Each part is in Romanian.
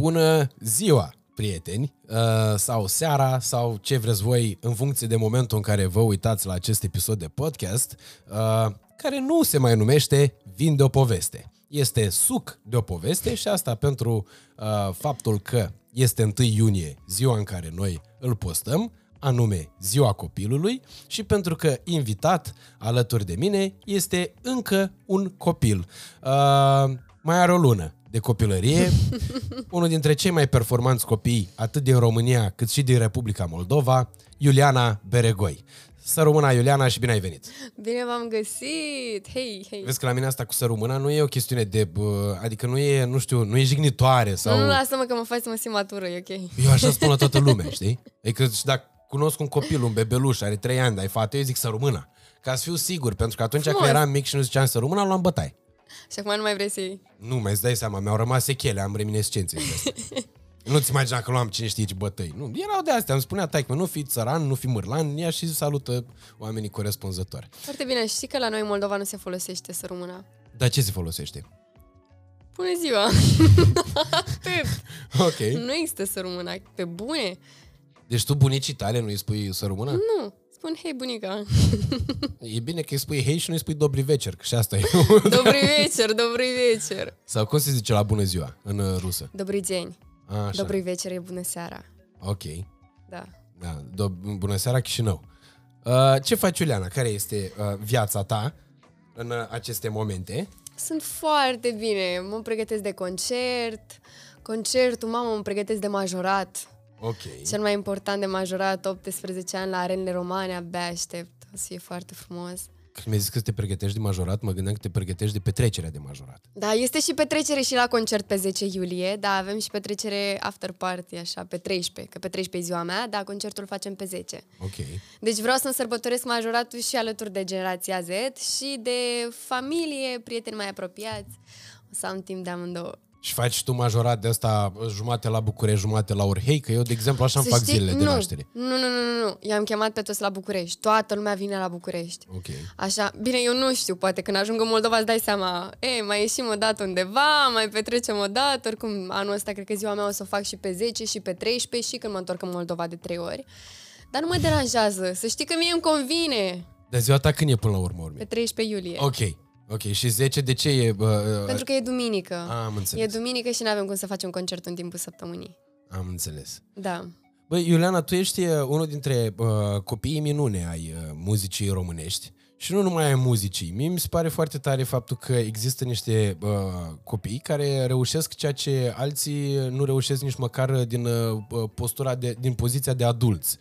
Bună ziua, prieteni, uh, sau seara, sau ce vreți voi, în funcție de momentul în care vă uitați la acest episod de podcast, uh, care nu se mai numește Vin de o poveste. Este suc de o poveste și asta pentru uh, faptul că este 1 iunie, ziua în care noi îl postăm, anume Ziua Copilului și pentru că invitat alături de mine este încă un copil. Uh, mai are o lună de copilărie, unul dintre cei mai performanți copii atât din România cât și din Republica Moldova, Iuliana Beregoi. Să rămână Iuliana și bine ai venit! Bine v-am găsit! Hei, hei! Vezi că la mine asta cu să rămână nu e o chestiune de... Bă, adică nu e, nu știu, nu e jignitoare sau... Nu, nu, lasă-mă că mă faci să mă simt matură, e ok. Eu așa spun la toată lumea, știi? Adică și dacă cunosc un copil, un bebeluș, are 3 ani, dar e fată, eu zic să rămână. Ca să fiu sigur, pentru că atunci Frumos. când eram mic și nu ziceam să rămână, am luat bătaie. Și acum nu mai vrei să iei. Nu, mai îți dai seama, mi-au rămas sechele, am reminiscențe. de astea. Nu-ți imagina că luam cine știe ce bătăi. Nu, erau de astea, îmi spunea taică, nu fi țăran, nu fi mârlan, ia și salută oamenii corespunzători. Foarte bine, știi că la noi în Moldova nu se folosește să rămână. Dar ce se folosește? Bună ziua! Atât! Ok. Nu există să rămână. Pe bune? Deci tu bunicii tale nu îi spui să rămână? Nu. Spun, hei, bunica. E bine că îi spui hei și nu îi spui dobri vecer, că și asta e. Dobri vecer, dobri vecer. Sau cum se zice la bună ziua în uh, rusă? Dobri deni. A, Așa. Dobri vecer e bună seara. Ok. Da. Da, do- bună seara Chișinău. Uh, ce faci, Iuliana? Care este uh, viața ta în uh, aceste momente? Sunt foarte bine. Mă pregătesc de concert. Concertul, mamă, mă pregătesc de majorat. Ok. Cel mai important de majorat, 18 ani la arenele romane, abia aștept. O să fie foarte frumos. Când mi-ai zis că te pregătești de majorat, mă gândeam că te pregătești de petrecerea de majorat. Da, este și petrecere și la concert pe 10 iulie, da, avem și petrecere after party, așa, pe 13, că pe 13 e ziua mea, da, concertul îl facem pe 10. Ok. Deci vreau să-mi sărbătoresc majoratul și alături de generația Z și de familie, prieteni mai apropiați. O să am timp de amândouă. Și faci tu majorat de asta jumate la București, jumate la Orhei? Că eu, de exemplu, așa îmi Să fac știi- zilele de nu, naștere. Nu, nu, nu, nu, nu. I-am chemat pe toți la București. Toată lumea vine la București. Ok. Așa, bine, eu nu știu, poate când ajung în Moldova îți dai seama, e, mai ieșim o dată undeva, mai petrecem o dată, oricum anul ăsta cred că ziua mea o să o fac și pe 10 și pe 13 și când mă întorc în Moldova de 3 ori. Dar nu mă deranjează, să știi că mie îmi convine Dar ziua ta când e până la urmă urme? pe 13 iulie. Ok. Ok. Și 10 de ce e? Bă, Pentru că e duminică. am e înțeles. duminică și nu avem cum să facem concert în timpul săptămânii. Am înțeles. Da. Băi, Iuliana, tu ești uh, unul dintre uh, copiii minune ai uh, muzicii românești și nu numai ai muzicii. Mie mi se pare foarte tare faptul că există niște uh, copii care reușesc ceea ce alții nu reușesc nici măcar din uh, postura de, din poziția de adulți.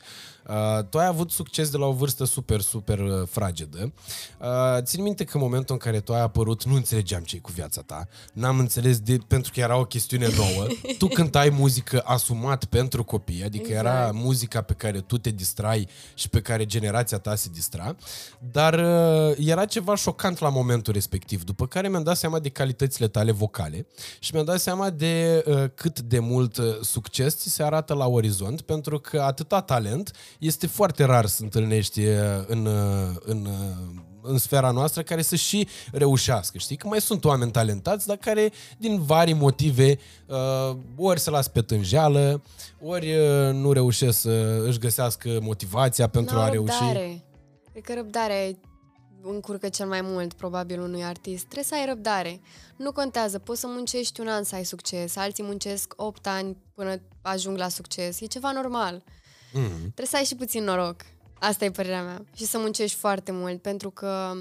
Uh, tu ai avut succes de la o vârstă super, super uh, fragedă. Uh, țin minte că în momentul în care tu ai apărut, nu înțelegeam ce cu viața ta. N-am înțeles de, pentru că era o chestiune nouă. tu cântai muzică asumat pentru copii, adică Exact. era muzica pe care tu te distrai și pe care generația ta se distra, dar uh, era ceva șocant la momentul respectiv, după care mi-am dat seama de calitățile tale vocale și mi-am dat seama de uh, cât de mult uh, succes ți se arată la orizont, pentru că atâta talent este foarte rar să întâlnești uh, în, uh, în, uh, în sfera noastră care să și reușească. Știi că mai sunt oameni talentați, dar care din vari motive uh, ori se las pe tânjeală, ori uh, nu reușesc să își găsească motivația pentru N-au a reuși. răbdare. Cred că răbdarea încurcă cel mai mult, probabil, unui artist. Trebuie să ai răbdare. Nu contează, poți să muncești un an să ai succes, alții muncesc 8 ani până ajung la succes. E ceva normal. Mm. Trebuie să ai și puțin noroc. Asta e părerea mea. Și să muncești foarte mult, pentru că...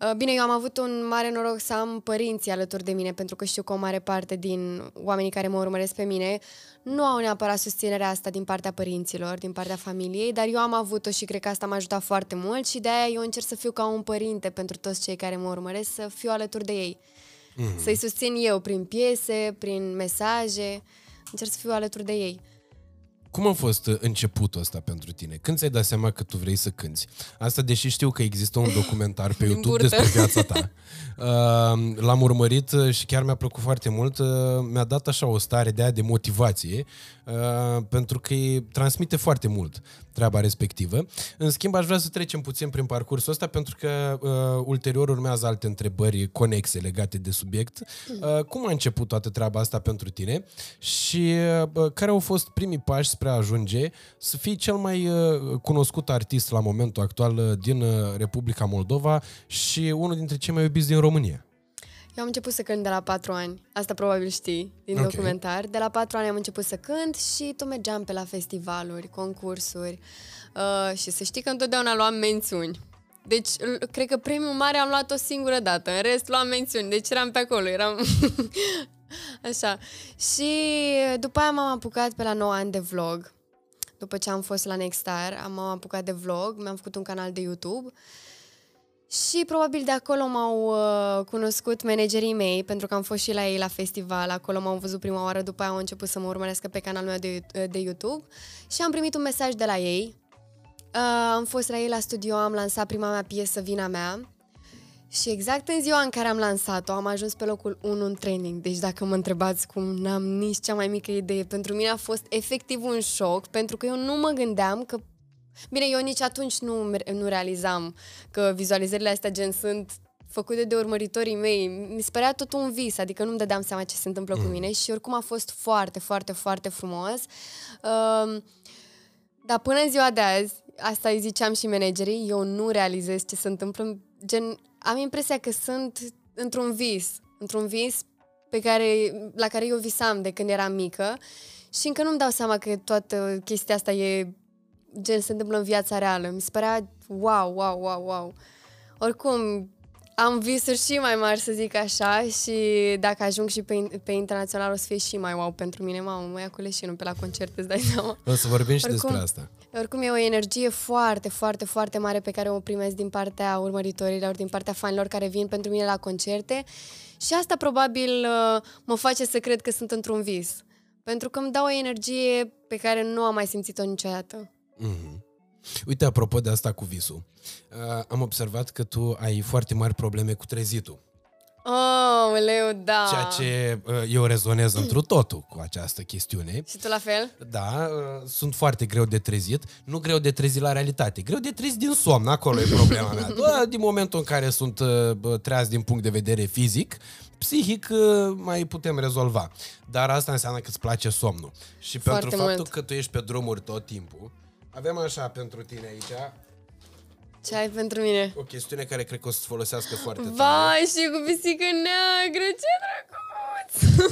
uh, Bine, eu am avut un mare noroc să am părinții alături de mine, pentru că știu că o mare parte din oamenii care mă urmăresc pe mine nu au neapărat susținerea asta din partea părinților, din partea familiei, dar eu am avut-o și cred că asta m-a ajutat foarte mult și de-aia eu încerc să fiu ca un părinte pentru toți cei care mă urmăresc, să fiu alături de ei. Mm. Să-i susțin eu prin piese, prin mesaje, încerc să fiu alături de ei. Cum a fost începutul ăsta pentru tine? Când ți-ai dat seama că tu vrei să cânti? Asta deși știu că există un documentar pe Din YouTube burtă. despre viața ta. Uh, L-am urmărit uh, și chiar mi-a plăcut foarte mult. Uh, Mi-a dat așa o stare de aia de motivație, uh, pentru că îi transmite foarte mult treaba respectivă. În schimb, aș vrea să trecem puțin prin parcursul ăsta, pentru că uh, ulterior urmează alte întrebări conexe legate de subiect. Uh, cum a început toată treaba asta pentru tine și uh, care au fost primii pași spre a ajunge să fii cel mai uh, cunoscut artist la momentul actual uh, din uh, Republica Moldova și unul dintre cei mai iubiți din România? Eu am început să cânt de la patru ani. Asta probabil știi din Ok. documentar. De la patru ani am început să cânt și tot mergeam pe la festivaluri, concursuri. Uh, și să știi că întotdeauna luam mențiuni. Deci, l- cred că premiul mare am luat o singură dată. În rest, luam mențiuni. Deci eram pe acolo, eram... Așa. Și după aia m-am apucat pe la 9 ani de vlog. După ce am fost la Nextstar, am m-am apucat de vlog, mi-am făcut un canal de YouTube și probabil de acolo m-au uh, cunoscut managerii mei, pentru că am fost și la ei la festival, acolo m-au văzut prima oară, după aia au început să mă urmărească pe canalul meu de, de YouTube și am primit un mesaj de la ei. Uh, am fost la ei la studio, am lansat prima mea piesă, Vina mea, și exact în ziua în care am lansat-o, am ajuns pe locul 1 în training. Deci dacă mă întrebați cum, n-am nici cea mai mică idee. Pentru mine a fost efectiv un șoc, pentru că eu nu mă gândeam că... Bine, eu nici atunci nu, nu realizam că vizualizările astea gen sunt făcute de urmăritorii mei. Mi se părea tot un vis, adică nu-mi dădeam seama ce se întâmplă cu mine și oricum a fost foarte, foarte, foarte frumos. Uh, dar până în ziua de azi, asta îi ziceam și managerii, eu nu realizez ce se întâmplă. Gen, am impresia că sunt într-un vis, într-un vis pe care, la care eu visam de când eram mică și încă nu-mi dau seama că toată chestia asta e gen se întâmplă în viața reală. Mi se părea wow, wow, wow, wow. Oricum, am visuri și mai mari, să zic așa, și dacă ajung și pe, pe internațional o să fie și mai wow pentru mine. Mamă, mă ia cu leșinul pe la concerte, îți dai seama. O să vorbim și Oricum- despre asta. Oricum e o energie foarte, foarte, foarte mare pe care o primesc din partea urmăritorilor, din partea fanilor care vin pentru mine la concerte și asta probabil uh, mă face să cred că sunt într-un vis. Pentru că îmi dau o energie pe care nu am mai simțit-o niciodată. Mhm. Uite, apropo de asta cu visul, uh, am observat că tu ai foarte mari probleme cu trezitul. Oh, leu, da. Ceea ce uh, eu rezonez întru totul cu această chestiune. Și tu la fel? Da, uh, sunt foarte greu de trezit. Nu greu de trezit la realitate, greu de trezit din somn, acolo e problema mea. Doar din momentul în care sunt uh, bă, treaz din punct de vedere fizic, psihic uh, mai putem rezolva. Dar asta înseamnă că îți place somnul. Și Foarte pentru faptul mult. că tu ești pe drumuri tot timpul, avem așa pentru tine aici Ce ai pentru mine? o chestiune care cred că o să-ți folosească foarte tare. Vai, și cu pisică neagră, ce drăguț!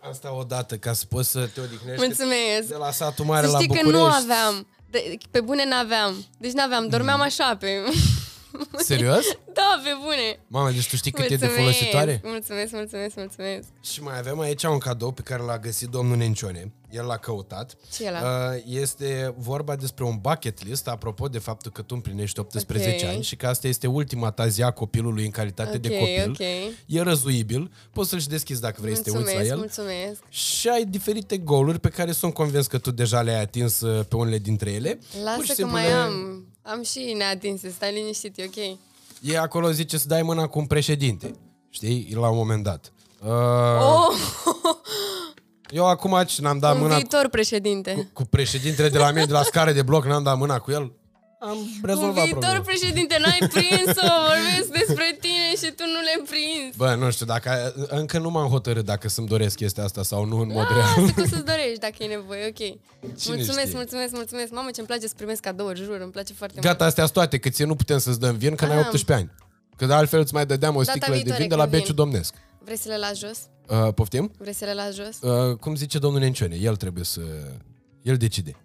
Asta odată, ca să poți să te odihnești Mulțumesc! de la satul mare Să la știi București. că nu aveam. De, pe bune n-aveam. Deci n-aveam, dormeam așa pe... Serios? da, pe bune. Mamă, deci tu știi cât e de folositoare? Mulțumesc, mulțumesc, mulțumesc. Și mai avem aici un cadou pe care l-a găsit domnul Nencione. El l-a căutat. Ce e ăla? Uh, Este vorba despre un bucket list, apropo de faptul că tu împlinești 18 Ok. ani și că asta este ultima ta zi a copilului în calitate de Ok, copil. ok. E răzuibil, poți să-l și deschizi dacă vrei să te uiți la Mulțumesc, el. mulțumesc. Și ai diferite goluri pe care sunt convins că tu deja le-ai atins uh, pe unele dintre ele. Pur și Lasă că simplu mai le- am. Am și neatinse, stai liniștit, e ok. E acolo, zice, să dai mâna cu un președinte. Știi? La un moment dat. Uh, Oh, Eu acum ce n-am dat un mâna viitor președinte. cu, cu președintele de la mine, de la scară de bloc, n-am dat mâna cu el. Am Un rezolvat viitor problema. președinte, n-ai prins-o, vorbesc despre tine și tu nu le-ai prins. Bă, nu știu, dacă încă nu m-am hotărât dacă să-mi doresc chestia asta sau nu în mod real. Lasă că să-ți dorești dacă e nevoie, ok. mulțumesc, știe? mulțumesc, mulțumesc. Mamă, ce-mi place să primesc cadouri, jur, îmi place foarte Gata, astea sunt toate, că ție nu putem să-ți dăm vin, că n-ai Ah. 18 ani. Că de altfel îți mai dădeam o Data sticlă de viitoare vin de când la vin. Beciu Domnesc. Mult. Vrei să le las jos? Uh, poftim? Vrei să le las jos? Uh, cum zice domnul Nencione, el trebuie să... El decide.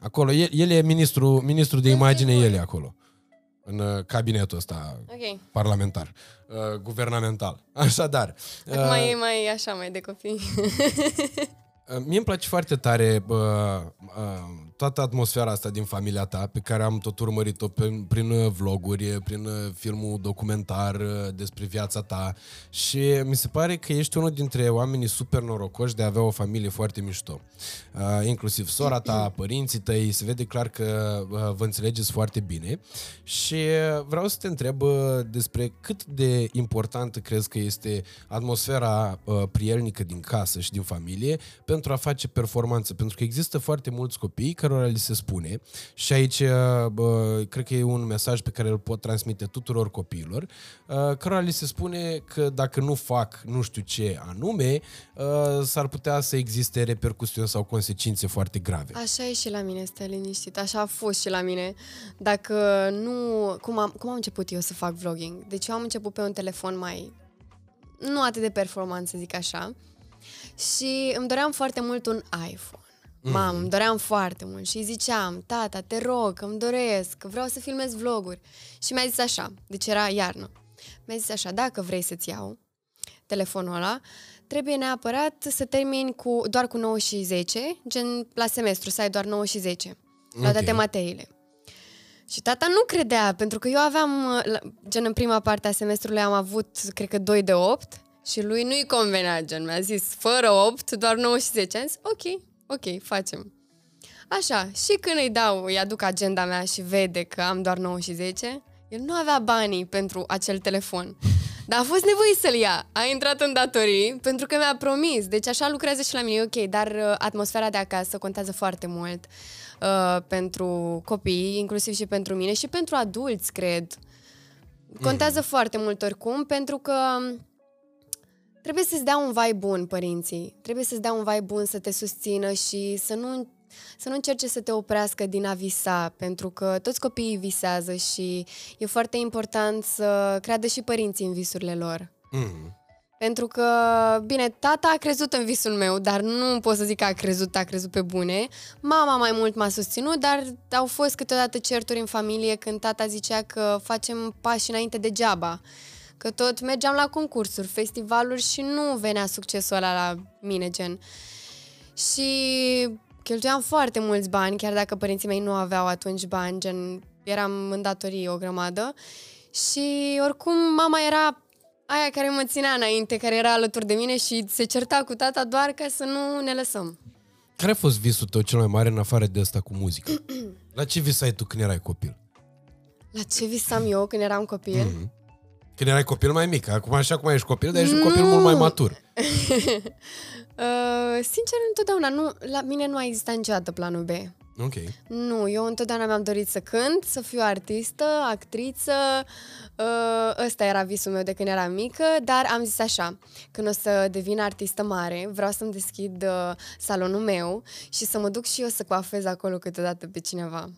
Acolo, el, el e ministru, ministru de imagine, el e acolo. În uh, cabinetul ăsta Ok. parlamentar, uh, guvernamental. Așadar, uh, Acum e mai așa, mai de copii. Uh, Mie îmi place foarte tare uh, uh, toată atmosfera asta din familia ta, pe care am tot urmărit-o pe, prin uh, vloguri, prin uh, filmul documentar uh, despre viața ta. Și mi se pare că ești unul dintre oamenii super norocoși de a avea o familie foarte mișto. Uh, inclusiv sora ta, părinții tăi, se vede clar că uh, vă înțelegeți foarte bine. Și vreau să te întreb uh, despre cât de importantă crezi că este atmosfera uh, prielnică din casă și din familie pentru a face performanță, pentru că există foarte mulți copii cărora li se spune și aici uh, cred că e un mesaj pe care îl pot transmite tuturor copiilor, uh, cărora li se spune că dacă nu fac nu știu ce anume, uh, s-ar putea să existe repercusiuni sau consecințe foarte grave. Așa e și la mine, stai liniștit. Așa a fost și la mine. Dacă nu... Cum am, cum am început eu să fac vlogging? Deci eu am început pe un telefon mai... Nu atât de performant, să zic așa. Și îmi doream foarte mult un iPhone. Mamă, îmi doream foarte mult și îi ziceam, tata, te rog, îmi doresc, vreau să filmez vloguri. Și mi-a zis așa, deci era iarnă, mi-a zis așa, dacă vrei să-ți iau telefonul ăla, trebuie neapărat să termini cu, doar cu 9 și 10, gen la semestru, să ai doar 9 și 10, la Ok. toate mateile. Și tata nu credea, pentru că eu aveam, la- gen în prima parte a semestrului am avut, cred că 2 de 8 și lui nu-i convenea, gen, mi-a zis, fără 8, doar 9 și 10. Am zis, ok, ok, facem. Așa, și când îi dau, îi aduc agenda mea și vede că am doar 9 și 10, el nu avea banii pentru acel telefon. Dar a fost nevoie să-l ia. A intrat în datorii pentru că mi-a promis. Deci așa lucrează și la mine, e ok, dar uh, atmosfera de acasă contează foarte mult uh, pentru copii, inclusiv și pentru mine și pentru adulți, cred. Contează foarte mult oricum, pentru că trebuie să-ți dea un vai bun părinții. Trebuie să-ți dea un vai bun să te susțină și să nu, să nu încerce să te oprească din a visa, pentru că toți copiii visează și e foarte important să creadă și părinții în visurile lor. Mm. Pentru că, bine, tata a crezut în visul meu, dar nu pot să zic că a crezut, a crezut pe bune. Mama mai mult m-a susținut, dar au fost câteodată certuri în familie când tata zicea că facem pași înainte degeaba. Că tot mergeam la concursuri, festivaluri și nu venea succesul ăla la mine, gen. Și cheltuiam foarte mulți bani, chiar dacă părinții mei nu aveau atunci bani, gen, eram în datorii o grămadă. Și oricum mama era aia care mă ținea înainte, care era alături de mine și se certa cu tata doar ca să nu ne lăsăm. Care a fost visul tău cel mai mare în afară de asta cu muzica? La ce visai tu când erai copil? La ce visam eu când eram copil? Mhm. Când erai copil mai mic, acum așa cum ești copil, dar ești un copil mult mai matur. Uh, sincer, întotdeauna nu, la mine nu a existat niciodată planul B. Ok. Nu, eu întotdeauna mi-am dorit să cânt, să fiu artistă, actriță. Uh, ăsta era visul meu de când eram mică, dar am zis așa, când o să devin artistă mare, vreau să-mi deschid uh, salonul meu și să mă duc și eu să coafez acolo câteodată pe cineva.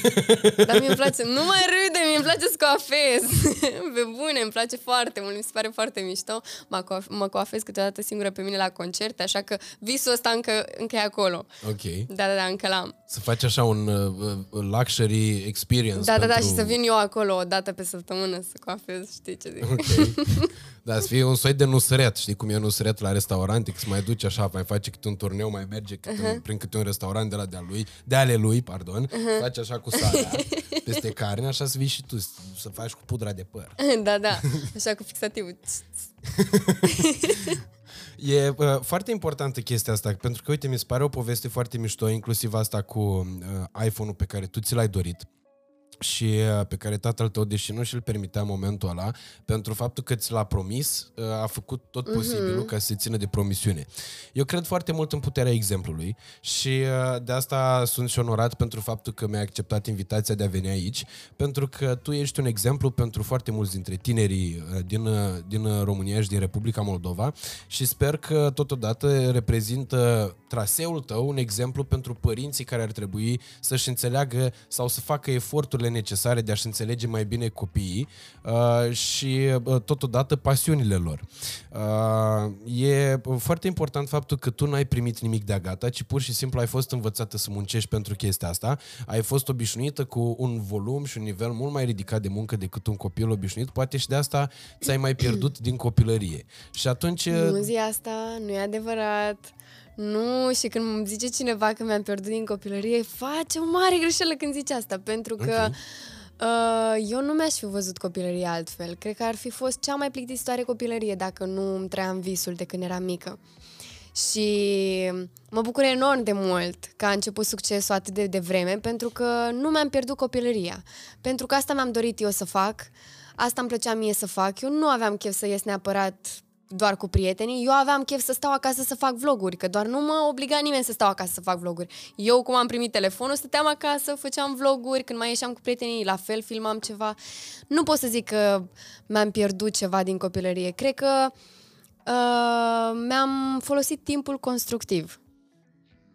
Dar mie îmi place, nu mai râde, mie îmi place să coafez. Pe bune, îmi place foarte mult, mi se pare foarte mișto. Mă, coaf- mă coafez câteodată singură pe mine la concerte, așa că visul ăsta încă, încă e acolo. Ok. Da, da, da, încă l-am. Să faci așa un uh, uh, luxury experience Da, da, da, pentru... și să vin eu acolo o dată pe săptămână să coafez, știi ce zic. Ok. Da, să fie un soi de nusret, știi cum e nusret la restaurante, că se mai duce așa, mai face câte un turneu, mai merge câte Uh-huh. un, prin câte un restaurant de la de-a lui, de ale lui, pardon, uh-huh. face așa cu sarea peste carne, așa să vii și tu, să faci cu pudra de păr. da, da, așa cu fixativul. E uh, foarte importantă chestia asta, pentru că, uite, mi se pare o poveste foarte mișto, inclusiv asta cu uh, iPhone-ul pe care tu ți l-ai dorit și uh, pe care tatăl tău, deși nu și-l permitea în momentul ăla, pentru faptul că ți l-a promis, uh, a făcut tot posibilul ca să se țină de promisiune. Eu cred foarte mult în puterea exemplului și uh, de asta sunt și onorat pentru faptul că mi-ai acceptat invitația de a veni aici, pentru că tu ești un exemplu pentru foarte mulți dintre tinerii uh, din, uh, din uh, România și din Republica Moldova și sper că totodată reprezintă traseul tău un exemplu pentru părinții care ar trebui să-și înțeleagă sau să facă eforturile necesare de a-și înțelege mai bine copiii uh, și uh, totodată pasiunile lor. Uh, e foarte important faptul că tu n-ai primit nimic de gata, ci pur și simplu ai fost învățată să muncești pentru chestia asta, ai fost obișnuită cu un volum și un nivel mult mai ridicat de muncă decât un copil obișnuit, poate și de asta ți-ai mai pierdut din copilărie. Și atunci... Nu zi asta, nu e adevărat. Nu, și când îmi zice cineva că mi-am pierdut din copilărie, face o mare greșeală când zice asta, pentru că Ok. uh, eu nu mi-aș fi văzut copilăria altfel. Cred că ar fi fost cea mai plictisitoare copilărie dacă nu îmi trăiam visul de când eram mică. Și mă bucur enorm de mult că a început succesul atât de devreme, pentru că nu mi-am pierdut copilăria. Pentru că asta mi-am dorit eu să fac, asta îmi plăcea mie să fac. Eu nu aveam chef să ies neapărat doar cu prietenii, eu aveam chef să stau acasă să fac vloguri, că doar nu mă obliga nimeni să stau acasă să fac vloguri. Eu, cum am primit telefonul, stăteam acasă, făceam vloguri, când mai ieșeam cu prietenii, la fel, filmam ceva. Nu pot să zic că mi-am pierdut ceva din copilărie. Cred că uh, mi-am folosit timpul constructiv.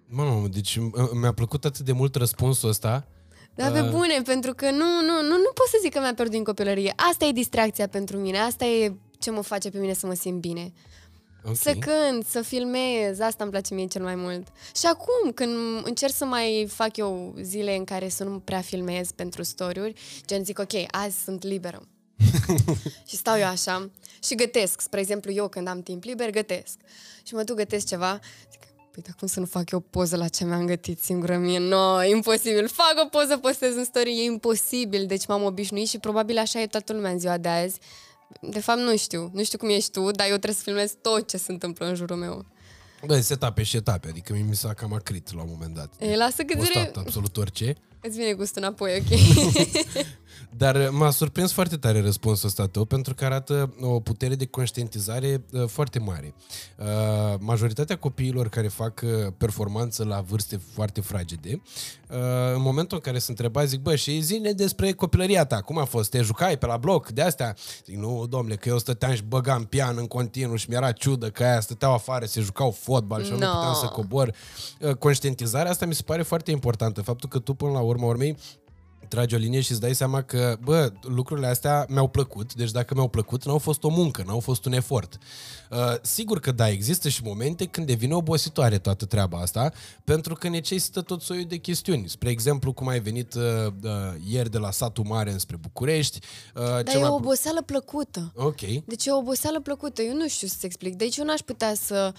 Mamă, deci m- mi-a plăcut atât de mult răspunsul ăsta. Dar pe bune, pentru că nu, nu, nu, nu pot să zic că mi-am pierdut din copilărie. Asta e distracția pentru mine, asta e ce mă face pe mine să mă simt bine. Ok. Să cânt, să filmez, asta îmi place mie cel mai mult. Și acum, când încerc să mai fac eu zile în care să nu prea filmez pentru story gen zic, ok, azi sunt liberă. și stau eu așa și gătesc. Spre exemplu, eu când am timp liber, gătesc. Și mă duc, gătesc ceva, zic, păi dar cum să nu fac eu o poză la ce mi-am gătit singură mie? No, imposibil. Fac o poză, postez în story, e imposibil. Deci m-am obișnuit și probabil așa e toată lumea în ziua de azi. De fapt, nu știu. Nu știu cum ești tu, dar eu trebuie să filmez tot ce se întâmplă în jurul meu. Bă, sunt etape și etape, adică mie mi s-a cam acrit la un moment dat. E, lasă că Postat zile... absolut orice. Îți vine gustul înapoi, ok? Dar uh, m-a surprins foarte tare răspunsul ăsta tău, pentru că arată o putere de conștientizare uh, foarte mare. Uh, majoritatea copiilor care fac uh, performanță la vârste foarte fragede, uh, în momentul în care se întreba, zic, bă, și zine despre copilăria ta, cum a fost? Te jucai pe la bloc de astea? Zic, nu, domnule, că eu stăteam și băgam pian în continuu și mi-era ciudă că aia stăteau afară, se jucau fotbal și eu nu No. puteam să cobor. Uh, Conștientizarea asta mi se pare foarte importantă. Faptul că tu, până la urma urmei, tragi o linie și îți dai seama că, bă, lucrurile astea mi-au plăcut, deci dacă mi-au plăcut, n-au fost o muncă, n-au fost un efort. Uh, sigur că da, există și momente când devine obositoare toată treaba asta, pentru că necesită tot soiul de chestiuni. Spre exemplu, cum ai venit uh, uh, ieri de la satul mare înspre București. Uh, Dar cel e mai- o oboseală plăcută. Ok. Deci e o oboseală plăcută. Eu nu știu să-ți explic. Deci eu n-aș putea să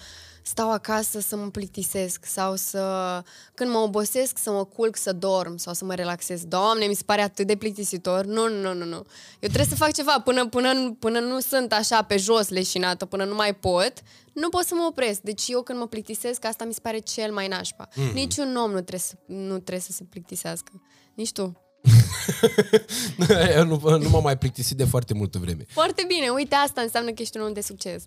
stau acasă să mă plictisesc sau să, când mă obosesc, să mă culc, să dorm sau să mă relaxez. Doamne, mi se pare atât de plictisitor. Nu, nu, nu, nu, nu. Eu trebuie să fac ceva până, până, până nu sunt așa pe jos leșinată, până nu mai pot. Nu pot să mă opresc. Deci eu când mă plictisesc, asta mi se pare cel mai nașpa. Mm. Niciun om nu trebuie, să, nu trebuie să se plictisească. Nici tu. Eu nu, nu m-am mai plictisit de foarte multă vreme. Foarte bine. Uite, asta înseamnă că ești un om de succes.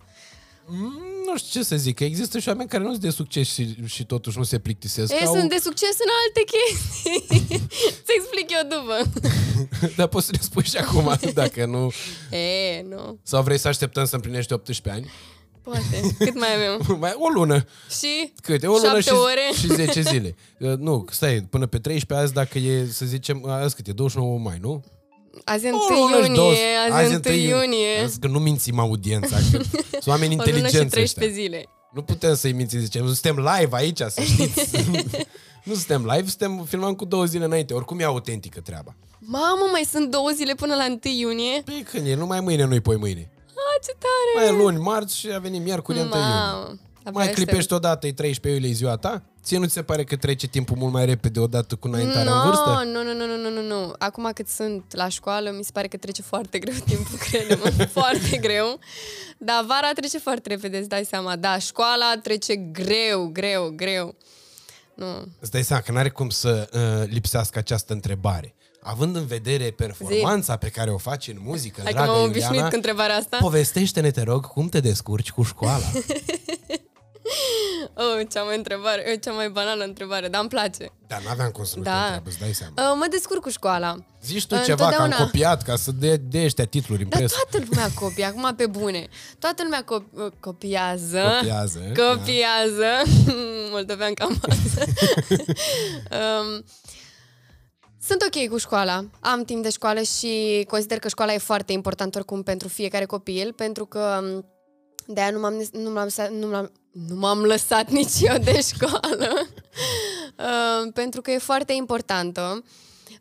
Mm, Nu știu ce să zic, că există și oameni care nu sunt de succes și, și totuși nu se plictisesc. Ei, Au- sunt de succes în alte chestii. Ți explic eu după. Dar poți să ne spui și acum, dacă nu... E, nu. Sau vrei să așteptăm să împlinești 18 ani? Poate. Cât mai avem? Mai o lună. Și Câte? O lună Șapte și, ore? și 10 zile. Uh, Nu, stai, până pe 13 azi, dacă e, să zicem, azi cât e, 29 mai, nu? Azi e O 1 lună și iunie, două- azi e 1 întâi iunie. Azi că nu mințim audiența, că sunt oameni O lună și inteligenți 13 ăștia. zile. Nu putem să-i mințim, zicem, suntem live aici, să știți. nu suntem live, suntem filmăm cu două zile înainte. Oricum e autentică treaba. Mamă, mai sunt două zile până la 1 iunie? Păi când e, nu mai mâine, nu-i poi mâine. A, ce tare! Mai e luni, marți și a venit miercuri, 1 iunie. Mamă. Abia Mai aștept. clipești odată, e 13 iulie e ziua ta? Ție nu ți se pare că trece timpul mult mai repede odată cu înaintarea în vârstă? Nu, nu, nu, nu, nu, nu, nu. Acum cât sunt la școală, mi se pare că trece foarte greu timpul, crede-mă, foarte greu. Dar vara trece foarte repede, îți dai seama. Da, școala trece greu, greu, greu. Nu. Îți dai seama că n-are cum să uh, lipsească această întrebare. Având în vedere performanța pe care o faci în muzică, Hai că dragă m-am obișnuit Iuliana, cu întrebarea asta. povestește-ne, te rog, cum te descurci cu școala. Oh, cea mai întrebare, eh, cea mai banală întrebare, dar îmi place. Dar n-aveam cum să nu te Da. întreb, îți dai seama. Uh, mă descurc cu școala. Zici tu ceva, că am Întotdeauna. copiat, ca să de, de ăștia titluri în Dar presă. toată lumea copie, acum pe bune. Toată lumea co- uh, copiază. Copiază, da. Copiază. Moldovean cam asta. um, sunt ok cu școala. Am timp de școală și consider că școala e foarte importantă oricum pentru fiecare copil, pentru că um, de-aia nu m-am, nu m-am, lăsat- nu m-am, nu m-am lăsat nici eu de școală, uh, pentru că e foarte importantă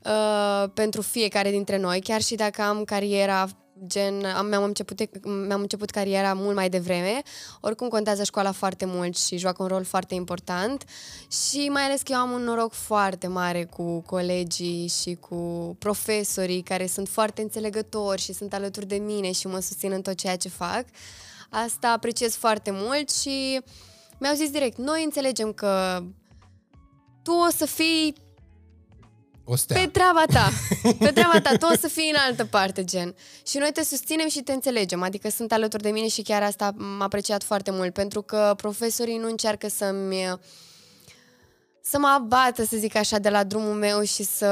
uh, pentru fiecare dintre noi, chiar și dacă am cariera gen, am, mi-am, început, mi-am început cariera mult mai devreme. Oricum contează școala foarte mult și joacă un rol foarte important și mai ales că eu am un noroc foarte mare cu colegii și cu profesorii care sunt foarte înțelegători și sunt alături de mine și mă susțin în tot ceea ce fac. Asta apreciez foarte mult și mi-au zis direct, noi înțelegem că tu o să fii o stea. pe treaba ta. Pe treaba ta, tu o să fii în altă parte, gen. Și noi te susținem și te înțelegem. Adică sunt alături de mine și chiar asta m-a apreciat foarte mult, pentru că profesorii nu încearcă să-mi să mă abată, să zic așa, de la drumul meu și să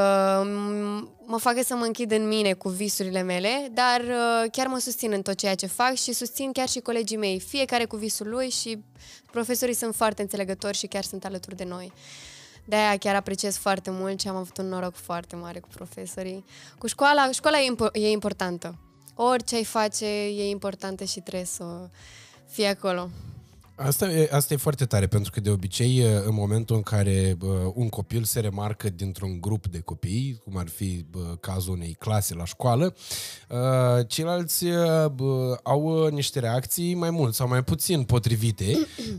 mă facă să mă închid în mine cu visurile mele, dar uh, chiar mă susțin în tot ceea ce fac și susțin chiar și colegii mei, fiecare cu visul lui și profesorii sunt foarte înțelegători și chiar sunt alături de noi. De-aia chiar apreciez foarte mult și am avut un noroc foarte mare cu profesorii. Cu școala, școala e, impo- e importantă. Orice ai face e importantă și trebuie să fie acolo. Asta e, asta e foarte tare, pentru că de obicei, în momentul în care uh, un copil se remarcă dintr-un grup de copii, cum ar fi uh, cazul unei clase la școală, uh, ceilalți uh, au niște reacții mai mult sau mai puțin potrivite,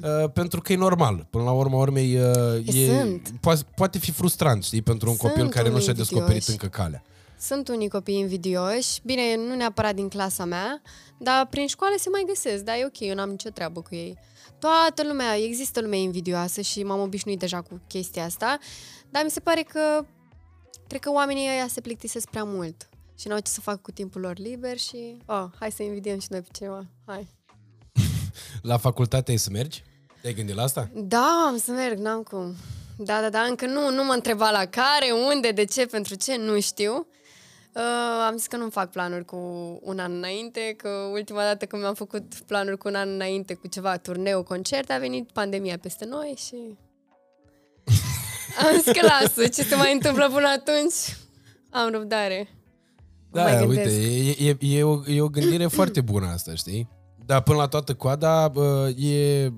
uh, pentru că e normal. Până la urmă, urmei, uh, e, poate, poate fi frustrant, știi, pentru un Sunt copil care nu și-a descoperit încă calea. Sunt unii copii invidioși, bine, nu neapărat din clasa mea, dar prin școală se mai găsesc, dar e ok, eu n-am nicio treabă cu ei. Toată lumea, există lume invidioasă și m-am obișnuit deja cu chestia asta, dar mi se pare că cred că oamenii ăia se plictisesc prea mult și n-au ce să facă cu timpul lor liber și, oh, hai să invidiem și noi pe cineva, hai. la facultate ai să mergi? Te-ai gândit la asta? Da, am să merg, n-am cum. Da, da, da, încă nu, nu mă întreba la care, unde, de ce, pentru ce, nu știu. Uh, am zis că nu fac planuri cu un an înainte, că ultima dată când mi-am făcut planuri cu un an înainte cu ceva turneu, concert, a venit pandemia peste noi și... am zis că lasă, ce se mai întâmplă până atunci? Am răbdare. Da, uite, e, e, e, o, e o gândire foarte bună asta, știi? Da, până la toată coada e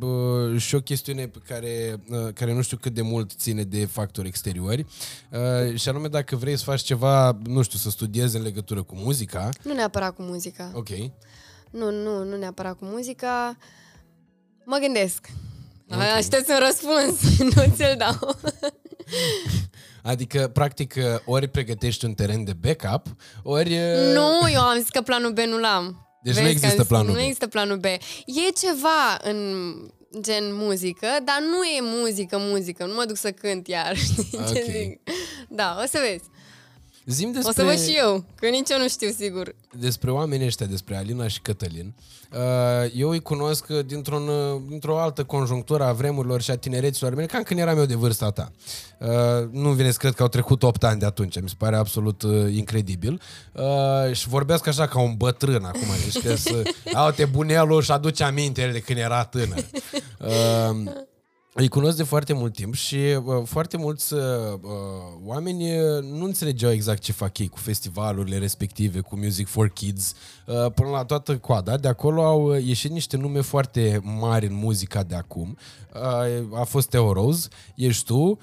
și o chestiune pe care, care nu știu cât de mult ține de factori exteriori și anume dacă vrei să faci ceva, nu știu, să studiezi în legătură cu muzica. Nu neapărat cu muzica. Ok. Nu, nu, nu neapărat cu muzica. Mă gândesc. Okay. Aștept un răspuns, nu ți-l dau. Adică, practic, ori pregătești un teren de backup, ori... Nu, eu am zis că planul B nu l-am. Deci Vezi nu există planul B. Nu există planul B. E ceva în gen muzică, dar nu e muzică, muzică. Nu mă duc să cânt iar. Okay. Ce zic? Da, o să vezi. Zim despre... O să văd și eu, că nici eu nu știu sigur. Despre oamenii ăștia, despre Alina și Cătălin. Uh, eu îi cunosc dintr-un, uh, dintr-o altă conjunctură a vremurilor și a tinereților mele, cam când eram eu de vârsta ta. Uh, nu vine să cred că au trecut 8 ani de atunci, mi se pare absolut incredibil. Și vorbesc așa ca un bătrân acum, deci că să... Aute, bunelul și aduce aminte de când era tânăr. Îi cunosc de foarte mult timp și uh, foarte mulți uh, uh oameni uh, nu înțelegeau exact ce fac ei cu festivalurile respective, cu Music for Kids, uh, până la toată coada. De acolo au ieșit niște nume foarte mari în muzica de acum. Uh, a fost Theo Rose, ești tu, uh,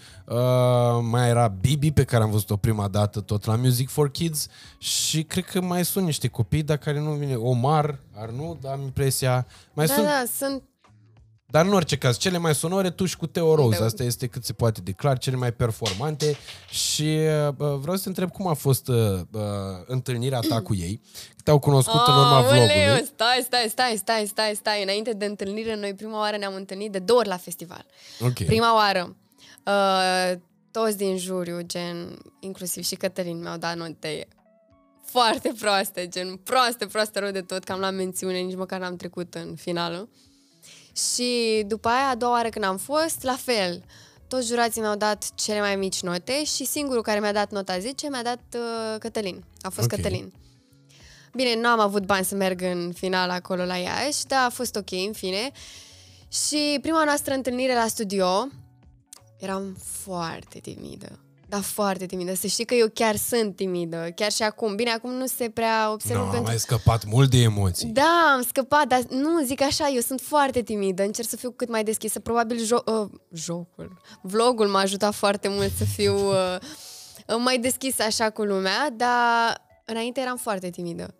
mai era Bibi pe care am văzut-o prima dată tot la Music for Kids și cred că mai sunt niște copii, dar care nu vine, Omar, Arnud, am impresia. Mai da, sunt... da, sunt dar în orice caz, cele mai sonore tu și cu Teo Rose. Asta este cât se poate de clar, cele mai performante. Și uh, vreau să te întreb cum a fost uh, uh, întâlnirea ta cu ei. Te-au cunoscut oh, în urma vlogului. Stai, stai, stai, stai, stai, stai. Înainte de întâlnire, noi prima oară ne-am întâlnit de două ori la festival. Okay. Prima oară, uh, toți din juriu, gen, inclusiv și Cătălin, mi-au dat note foarte proaste, gen proaste, proaste rău de tot, că am luat mențiune, nici măcar n-am trecut în finală. Și după aia, a doua oară când am fost, la fel. Toți jurații mi-au dat cele mai mici note și singurul care mi-a dat nota 10 mi-a dat uh, Cătălin. A fost okay. Cătălin. Bine, nu am avut bani să merg în final acolo la Iași, dar a fost ok, în fine. Și prima noastră întâlnire la studio, eram foarte timidă dar foarte timidă. Să știi că eu chiar sunt timidă, chiar și acum. Bine, acum nu se prea observă no, pentru... ai scăpat mult de emoții. Da, am scăpat, dar nu, zic așa, eu sunt foarte timidă, încerc să fiu cât mai deschisă. Probabil jo- uh, jocul, vlogul m-a ajutat foarte mult să fiu uh, mai deschisă așa cu lumea, dar înainte eram foarte timidă.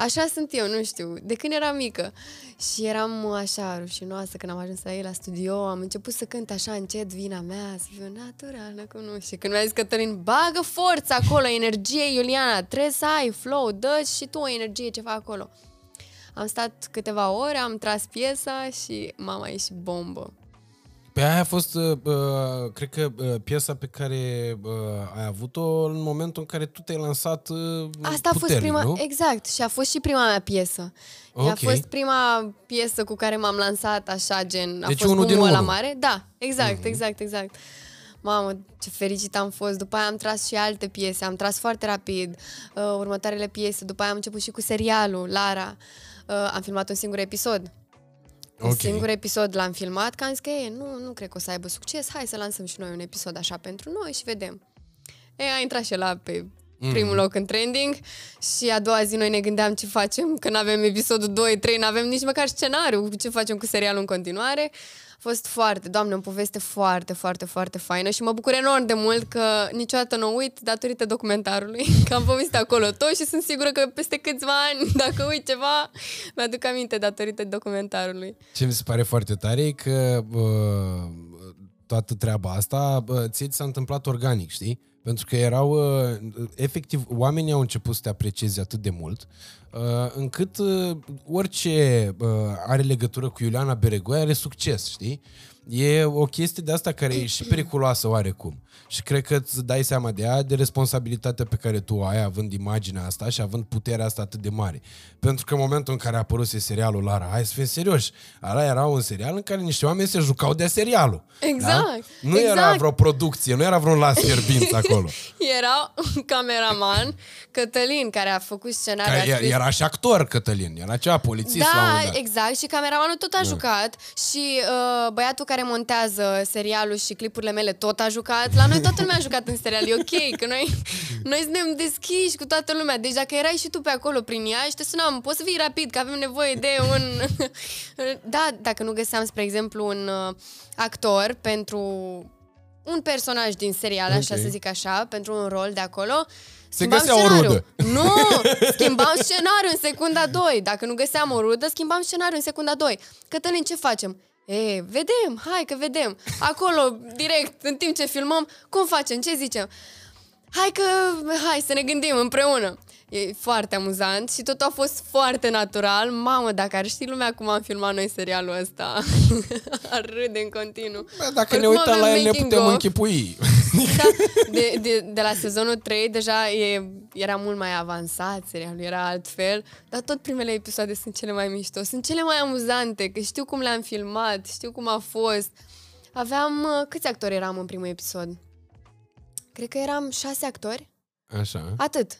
Așa sunt eu, nu știu, de când eram mică. Și eram așa rușinoasă când am ajuns la ei la studio, am început să cânt așa încet vina mea, să fiu naturală cu nu. Și când mi-a zis Cătălin, bagă forță acolo, energie, Iuliana, trebuie să ai flow, dă și tu o energie ceva acolo. Am stat câteva ore, am tras piesa și mama e și bombă. Pe aia a fost, uh, uh, cred că, uh, piesa pe care uh, ai avut-o în momentul în care tu te-ai lansat uh, Asta a fost puternic, prima, nu? exact, și a fost și prima mea piesă. Okay. A Ok. fost prima piesă cu care m-am lansat așa, gen, a Deci fost unul din boom-ul ăla unul. Mhm. mare. Da, exact, exact, exact. Mamă, ce fericit am fost. După aia am tras și alte piese, am tras foarte rapid uh, următoarele piese. După aia am început și cu serialul, Lara. Uh, am filmat un singur episod. Un Ok. singur episod l-am filmat, că am zis că e, nu, nu cred că o să aibă succes, hai să lansăm și noi un episod așa pentru noi și vedem. E, a intrat și la pe primul loc în trending și a doua zi noi ne gândeam ce facem, că nu avem episodul 2, 3, nu avem nici măcar scenariu, ce facem cu serialul în continuare. A fost foarte, doamne, o poveste foarte, foarte, foarte faină și mă bucur enorm de mult că niciodată nu o uit datorită documentarului, că am povestit acolo tot și sunt sigură că peste câțiva ani, dacă uit ceva, mi-aduc aminte datorită documentarului. Ce mi se pare foarte tare e că uh, toată treaba asta uh, ție ți s-a întâmplat organic, știi? Pentru că erau, uh, efectiv, oamenii au început să te aprecieze atât de mult, uh, încât uh, orice uh, are legătură cu Iuliana Beregoi are succes, știi? E o chestie de asta care e și periculoasă oarecum. Și cred că îți dai seama de ea, de responsabilitatea pe care tu o ai, având imaginea asta și având puterea asta atât de mare. Pentru că în momentul în care a apărut serialul Lara, hai să fim serioși, Lara era un serial în care niște oameni se jucau de serialul. Exact, Da? Nu era exact. vreo producție, nu era vreun las fierbinți acolo. Era un cameraman, Cătălin, care a făcut scenariul. Care a e- scris- era și actor, Cătălin, era cea polițist la un da, moment dat. exact, și cameramanul tot a jucat și uh, băiatul care montează serialul și clipurile mele tot a jucat. La noi toată lumea a jucat în serial, e ok, că noi, noi suntem deschiși cu toată lumea. Deci dacă erai și tu pe acolo prin ea și te sunam, poți să fii rapid, că avem nevoie de un... da, dacă nu găseam, spre exemplu, un uh, actor pentru un personaj din serial, așa Ok. să zic așa, pentru un rol de acolo, Se schimbam găsea o scenariul. rudă. Nu! Schimbam scenariul în secunda 2. Dacă nu găseam o rudă, schimbam scenariul în secunda 2. Cătălin, ce facem? E, vedem, hai că vedem. Acolo, direct, în timp ce filmăm, cum facem, ce zicem? Hai că, hai să ne gândim împreună. E foarte amuzant și tot a fost foarte natural. Mamă, dacă ar ști lumea cum am filmat noi serialul ăsta, ar râde în continuu. Bă, dacă ne Oricum uităm la avem el, ne making putem of. închipui. Da, de, de, de la sezonul 3 deja e, era mult mai avansat, serialul era altfel, dar tot primele episoade sunt cele mai mișto, sunt cele mai amuzante, că știu cum le-am filmat, știu cum a fost. Aveam, uh, câți actori eram în primul episod? Cred că eram șase actori, Așa. atât,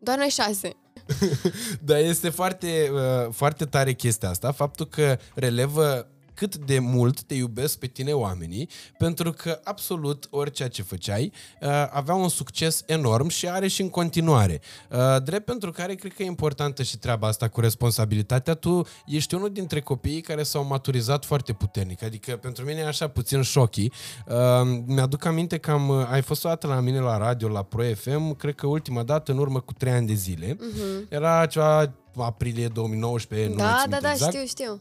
doar noi șase. Dar este foarte, uh, foarte tare chestia asta, faptul că relevă cât de mult te iubesc pe tine oamenii, pentru că absolut orice ce făceai uh, avea un succes enorm și are și în continuare. Uh, drept pentru care cred că e importantă și treaba asta cu responsabilitatea. Tu ești unul dintre copiii care s-au maturizat foarte puternic, adică pentru mine e așa puțin șochi. Uh, mi-aduc aminte că am, ai fost o dată la mine la radio, la Pro FM, cred că ultima dată în urmă cu trei ani de zile. Uh-huh. Era ceva aprilie 2019, nu mai da, țin da, da, exact. știu, știu.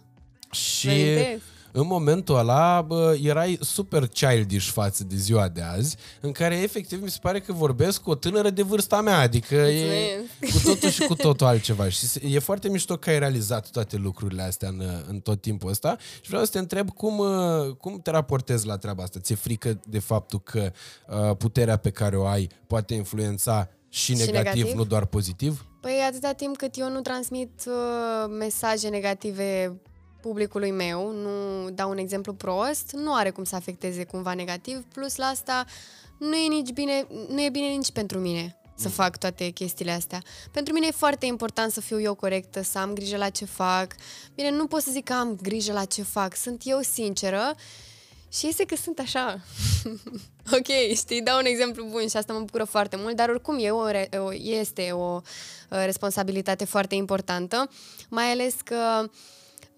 Și Mi-amintesc. în momentul ăla bă, erai super childish față de ziua de azi, în care efectiv mi se pare că vorbesc cu o tânără de vârsta mea, adică e Mulțumesc. cu totul și cu totul altceva. Și se- e foarte mișto că ai realizat toate lucrurile astea în, în tot timpul ăsta și vreau să te întreb cum, uh, cum te raportezi la treaba asta. Ți-e frică de faptul că uh, puterea pe care o ai poate influența și Și negativ, negativ? nu doar pozitiv? Păi atâta timp cât eu nu transmit uh, mesaje negative publicului meu, nu dau un exemplu prost, nu are cum să afecteze cumva negativ, plus la asta nu e nici bine, nu e bine nici pentru mine să fac toate chestiile astea. Pentru mine e foarte important să fiu eu corectă, să am grijă la ce fac. Bine, nu pot să zic că am grijă la ce fac, sunt eu sinceră și este că sunt așa. ok, știi, dau un exemplu bun și asta mă bucură foarte mult, dar oricum e o, re- o, este o uh, responsabilitate foarte importantă, mai ales că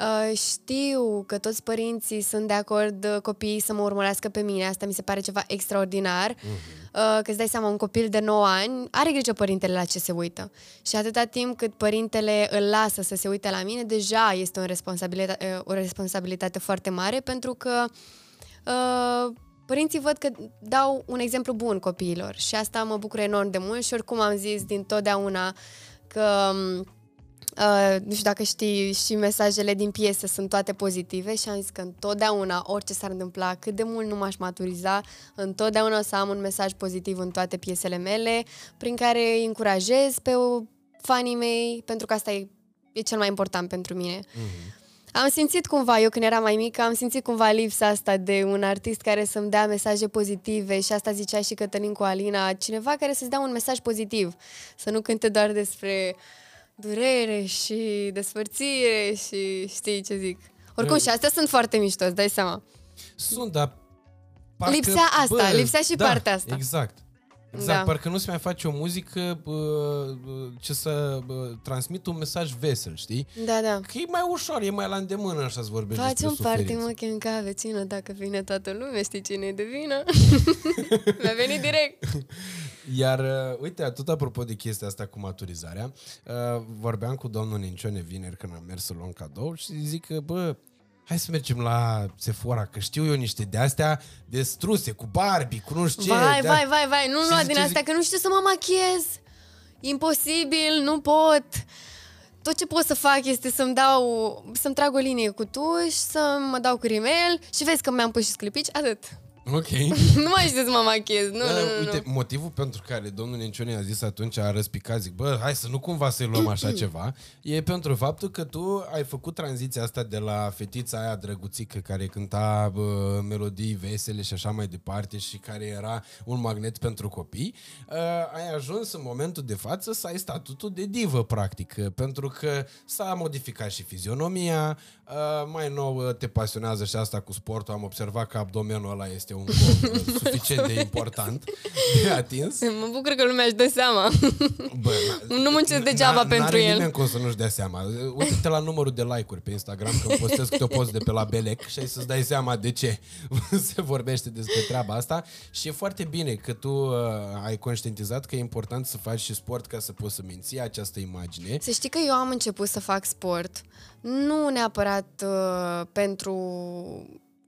uh, știu că toți părinții sunt de acord uh, copiii să mă urmărească pe mine, asta mi se pare ceva extraordinar. Uh-huh. uh, că îți dai seama, un copil de 9 ani are grijă părintele la ce se uită. Și atâta timp cât părintele îl lasă să se uite la mine, deja este o responsabilitate, uh, o responsabilitate foarte mare pentru că uh, părinții văd că dau un exemplu bun copiilor și asta mă bucur enorm de mult și oricum am zis din totdeauna că Uh, nu știu dacă știi, și mesajele din piese sunt toate pozitive și am zis că întotdeauna, orice s-ar întâmpla, cât de mult nu m-aș maturiza, întotdeauna o să am un mesaj pozitiv în toate piesele mele, prin care îi încurajez pe fanii mei, pentru că asta e, e cel mai important pentru mine. Mm-hmm. Am simțit cumva, eu când eram mai mică, am simțit cumva lipsa asta de un artist care să-mi dea mesaje pozitive și asta zicea și Cătălin cu Alina, cineva care să-ți dea un mesaj pozitiv, să nu cânte doar despre durere și despărțire și știi ce zic. Oricum, și astea sunt foarte mișto, îți dai seama. Sunt, dar parcă, lipsea asta, bă, lipsea și da, partea asta. Exact. Exact, da. parcă nu se mai face o muzică ce să transmită un mesaj vesel, știi? Da, da. Că e mai ușor, e mai la îndemână așa să vorbești Faci un party, mă chem ca vecină, dacă vine toată lumea, știi cine e de vină? Mi-a venit direct. Iar, uh, uite, tot apropo de chestia asta cu maturizarea, uh, vorbeam cu domnul Nincione vineri când am mers să luăm cadou și zic că, bă, hai să mergem la Sephora, că știu eu niște de-astea destruse, cu Barbie, cu nu știu ce. Vai, vai, vai, vai, nu lua din astea, că nu știu să mă machiez. Imposibil, nu pot. Tot ce pot să fac este să-mi dau, să-mi trag o linie cu tuș, să mă dau cu rimel și vezi că mi-am pus și sclipici, atât. Ok. nu mai știu să mă machez. Nu, da, nu, nu, uite, nu. motivul pentru care domnul Nencione a zis atunci, a răspicat, zic, bă, hai să nu cumva să-i luăm așa ceva, e pentru faptul că tu ai făcut tranziția asta de la fetița aia drăguțică care cânta bă, melodii vesele și așa mai departe și care era un magnet pentru copii, uh, ai ajuns în momentul de față să ai statutul de divă, practic, pentru că s-a modificat și fizionomia, uh, mai nou te pasionează și asta cu sportul, am observat că abdomenul ăla este un gol suficient de important de atins. Mă bucur că lumea își dă seama. Bă, nu muncesc degeaba pentru el. nimeni cum să nu-și dea seama. Uite-te la numărul de like-uri pe Instagram când postez câte o post de pe la Belec și ai să-ți dai seama de ce se vorbește despre treaba asta și e foarte bine că tu uh, ai conștientizat că e important să faci și sport ca să poți să menții această imagine. Să știi că eu am început să fac sport nu neapărat uh, pentru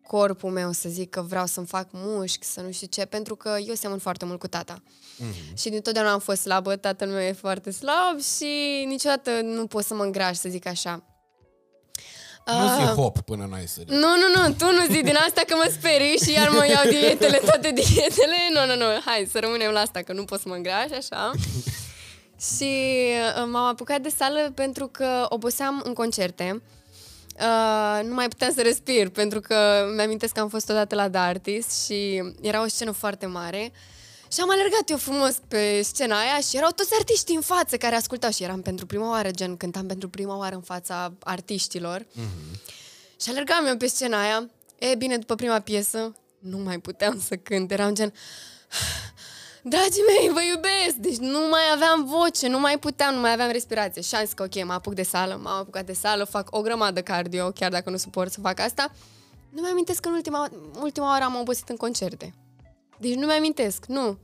corpul meu să zic că vreau să-mi fac mușchi, să nu știu ce, pentru că eu semăn foarte mult cu tata. Mm-hmm. Și dintotdeauna am fost slabă, tatăl meu e foarte slab și niciodată nu pot să mă îngraș, să zic așa. Nu zi ah. hop până n-ai sărit. Nu, nu, nu, tu nu zi din asta că mă sperii și iar mă iau dietele, toate dietele. Nu, nu, nu, hai să rămânem la asta, că nu pot să mă îngraș, așa. și uh, m-am apucat de sală pentru că oboseam în concerte. Uh, nu mai puteam să respir, pentru că mi-amintesc că am fost odată la The Artist și era o scenă foarte mare și am alergat eu frumos pe scena aia și erau toți artiștii în față care ascultau și eram pentru prima oară, gen cântam pentru prima oară în fața artiștilor. Mm-hmm. Și alergam eu pe scena aia. E bine, după prima piesă, nu mai puteam să cânt. Eram gen... Dragii mei, vă iubesc! Deci nu mai aveam voce, nu mai puteam, nu mai aveam respirație. Și am zis că ok, mă apuc de sală, m-am apucat de sală, fac o grămadă cardio, chiar dacă nu suport să fac asta. Nu mi amintesc că în ultima, ultima oară am obosit în concerte. Deci nu mi amintesc, nu.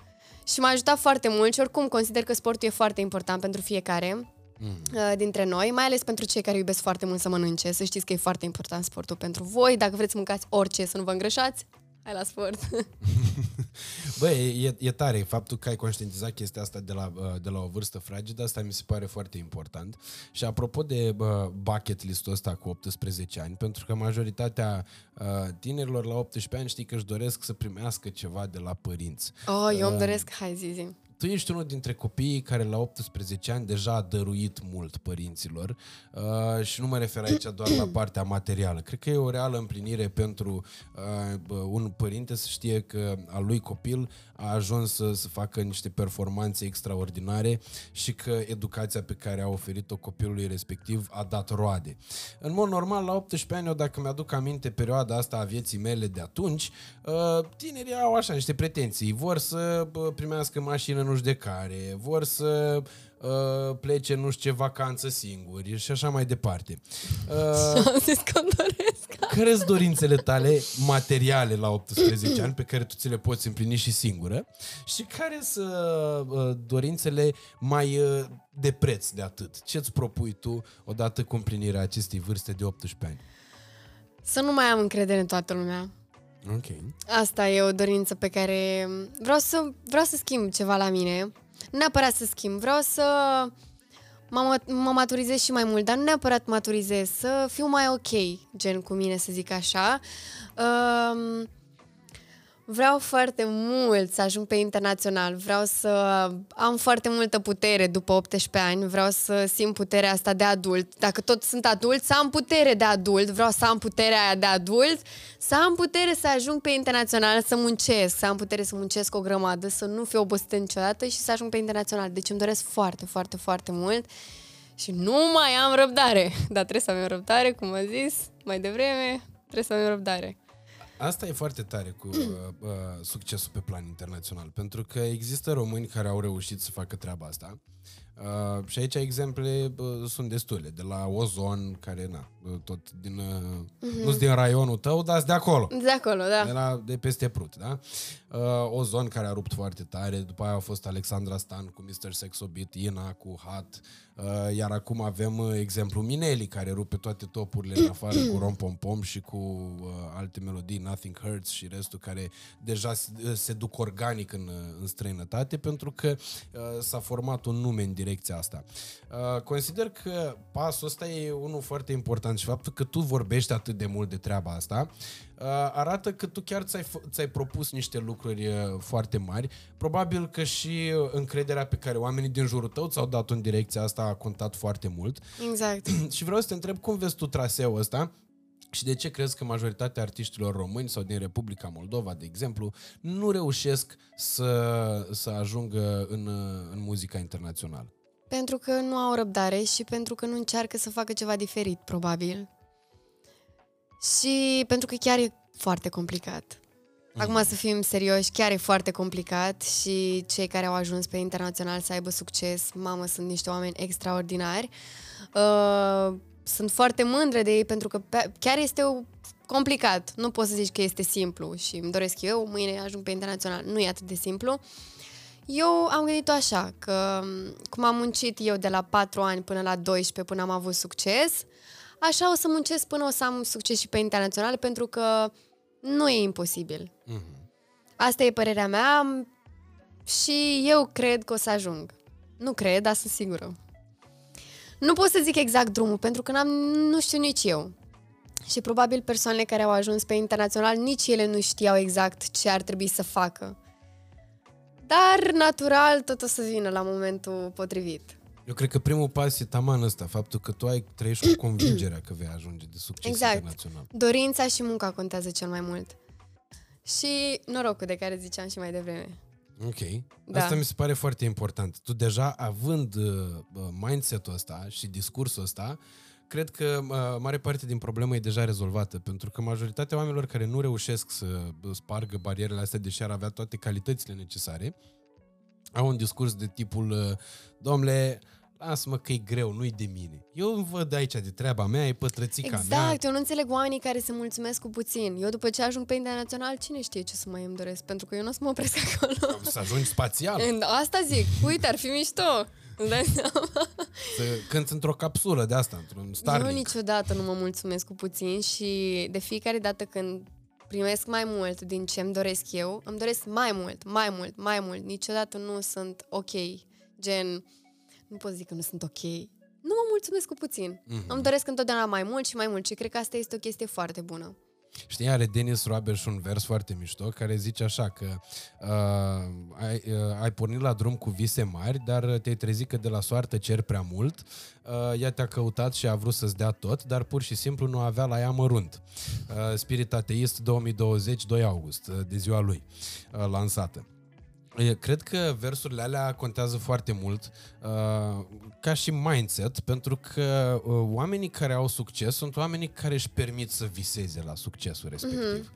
Și m-a ajutat foarte mult și oricum consider că sportul e foarte important pentru fiecare mm. dintre noi, mai ales pentru cei care iubesc foarte mult să mănânce. Să știți că e foarte important sportul pentru voi. Dacă vreți să mâncați orice, să nu vă îngrășați, hai la sport. Bă, e, e tare faptul că ai conștientizat chestia asta de la, de la o vârstă fragedă, asta mi se pare foarte important. Și apropo de bă, bucket list-ul ăsta cu 18 ani, pentru că majoritatea uh, tinerilor la 18 ani știi că își doresc să primească ceva de la părinți. Oh, eu uh, îmi doresc, hai zi, zi tu ești unul dintre copiii care la 18 ani deja a dăruit mult părinților uh, și nu mă refer aici doar la partea materială. Cred că e o reală împlinire pentru uh, un părinte să știe că al lui copil a ajuns să, să facă niște performanțe extraordinare și că educația pe care a oferit-o copilului respectiv a dat roade. În mod normal, la 18 ani, eu dacă mi-aduc aminte perioada asta a vieții mele de atunci, uh, tinerii au așa niște pretenții. Vor să primească mașină nu știu de care, vor să uh, plece nu știu ce vacanță singuri și așa mai departe. Uh, Am zis că îmi doresc. care sunt dorințele tale materiale la 18 ani pe care tu ți le poți împlini și singură și care sunt uh, dorințele mai uh, de preț de atât? Ce-ți propui tu odată cu împlinirea acestei vârste de 18 ani? Să nu mai am încredere în toată lumea. Ok. Asta e o dorință pe care vreau să, vreau să schimb ceva la mine. Nu neapărat să schimb, vreau să mă, mă maturizez și mai mult, dar nu neapărat maturizez, să fiu mai ok, gen cu mine, să zic așa. Um, vreau foarte mult să ajung pe internațional, vreau să am foarte multă putere după 18 ani, vreau să simt puterea asta de adult. Dacă tot sunt adult, să am putere de adult, vreau să am puterea aia de adult, să am putere să ajung pe internațional, să muncesc, să am putere să muncesc o grămadă, să nu fiu obosită niciodată și să ajung pe internațional. Deci îmi doresc foarte, foarte, foarte mult și nu mai am răbdare. Dar trebuie să avem răbdare, cum am zis mai devreme, trebuie să avem răbdare. Asta e foarte tare cu uh, uh, succesul pe plan internațional, pentru că există români care au reușit să facă treaba asta. Uh, și aici exemple uh, sunt destule, de la Ozon, care na, uh, tot din, uh, uh-huh. nu din raionul tău, dar de acolo. De acolo, da. De, la, de peste Prut, da? Uh, Ozon care a rupt foarte tare, după aia a fost Alexandra Stan cu Mr. Sexobit, Ina cu Hat, uh, iar acum avem uh, exemplu Mineli care rupe toate topurile în afară cu Rom Pom Pom și cu uh, alte melodii, Nothing Hurts și restul care deja se, se duc organic în, în străinătate pentru că uh, s-a format un nume în direcția asta. Uh, consider că pasul ăsta e unul foarte important și faptul că tu vorbești atât de mult de treaba asta uh, arată că tu chiar ți-ai, f- ți-ai propus niște lucruri uh, foarte mari. Probabil că și uh, încrederea pe care oamenii din jurul tău ți-au dat în direcția asta a contat foarte mult. Exact. și vreau să te întreb cum vezi tu traseul ăsta și de ce crezi că majoritatea artiștilor români sau din Republica Moldova, de exemplu, nu reușesc să, să ajungă în, în muzica internațională? Pentru că nu au răbdare și pentru că nu încearcă să facă ceva diferit, probabil. Și pentru că chiar e foarte complicat. Acum să fim serioși, chiar e foarte complicat și cei care au ajuns pe internațional să aibă succes, mamă, sunt niște oameni extraordinari. Uh, sunt foarte mândră de ei pentru că pe, chiar este o, complicat. Nu poți să zici că este simplu și îmi doresc eu, mâine ajung pe internațional. Nu e atât de simplu. Eu am gândit-o așa, că cum am muncit eu de la 4 ani până la 12 până am avut succes, așa o să muncesc până o să am succes și pe internațional, pentru că nu e imposibil. Mm-hmm. Asta e părerea mea și eu cred că o să ajung. Nu cred, dar sunt sigură. Nu pot să zic exact drumul, pentru că n-am, nu știu nici eu. Și probabil persoanele care au ajuns pe internațional, nici ele nu știau exact ce ar trebui să facă. Dar, natural, tot o să vină la momentul potrivit. Eu cred că primul pas e taman ăsta, faptul că tu ai trăiești cu convingerea că vei ajunge de succes Exact. internațional. Dorința și munca contează cel mai mult. Și norocul de care ziceam și mai devreme. Ok. Da. Asta mi se pare foarte important. Tu deja având uh, mindset-ul ăsta și discursul ăsta, cred că uh, mare parte din problemă e deja rezolvată, pentru că majoritatea oamenilor care nu reușesc să spargă barierele astea, deși ar avea toate calitățile necesare, au un discurs de tipul, uh, domnule, lasă-mă că e greu, nu-i de mine. Eu îmi văd aici de treaba mea, e pătrățica mea. Exact, eu nu înțeleg oamenii care se mulțumesc cu puțin. Eu după ce ajung pe internațional, cine știe ce să mai îmi doresc, pentru că eu nu o să mă opresc acolo. Să ajungi spațial, Asta zic, uite, ar fi mișto. Îmi dai seama? să cânti într-o capsulă de asta, într-un Eu Starlink. niciodată nu mă mulțumesc cu puțin și de fiecare dată când primesc mai mult din ce îmi doresc eu, îmi doresc mai mult, mai mult, mai mult. Niciodată nu sunt ok. Gen, nu pot zic că nu sunt ok. Nu mă mulțumesc cu puțin. Mhm. Mm-hmm. Îmi doresc întotdeauna mai mult și mai mult și cred că asta este o chestie foarte bună. Știi, are Dennis Roberts un vers foarte mișto care zice așa că uh, ai, uh, ai pornit la drum cu vise mari, dar te-ai trezit că de la soartă cer prea mult, uh, ea te-a căutat și a vrut să-ți dea tot, dar pur și simplu nu avea la ea mărunt. Uh, Spirit Ateist 2020, 2 august, uh, de ziua lui, uh, lansată. E, Cred că versurile alea contează foarte mult uh, ca și mindset, pentru că uh, oamenii care au succes sunt oamenii care își permit să viseze la succesul respectiv.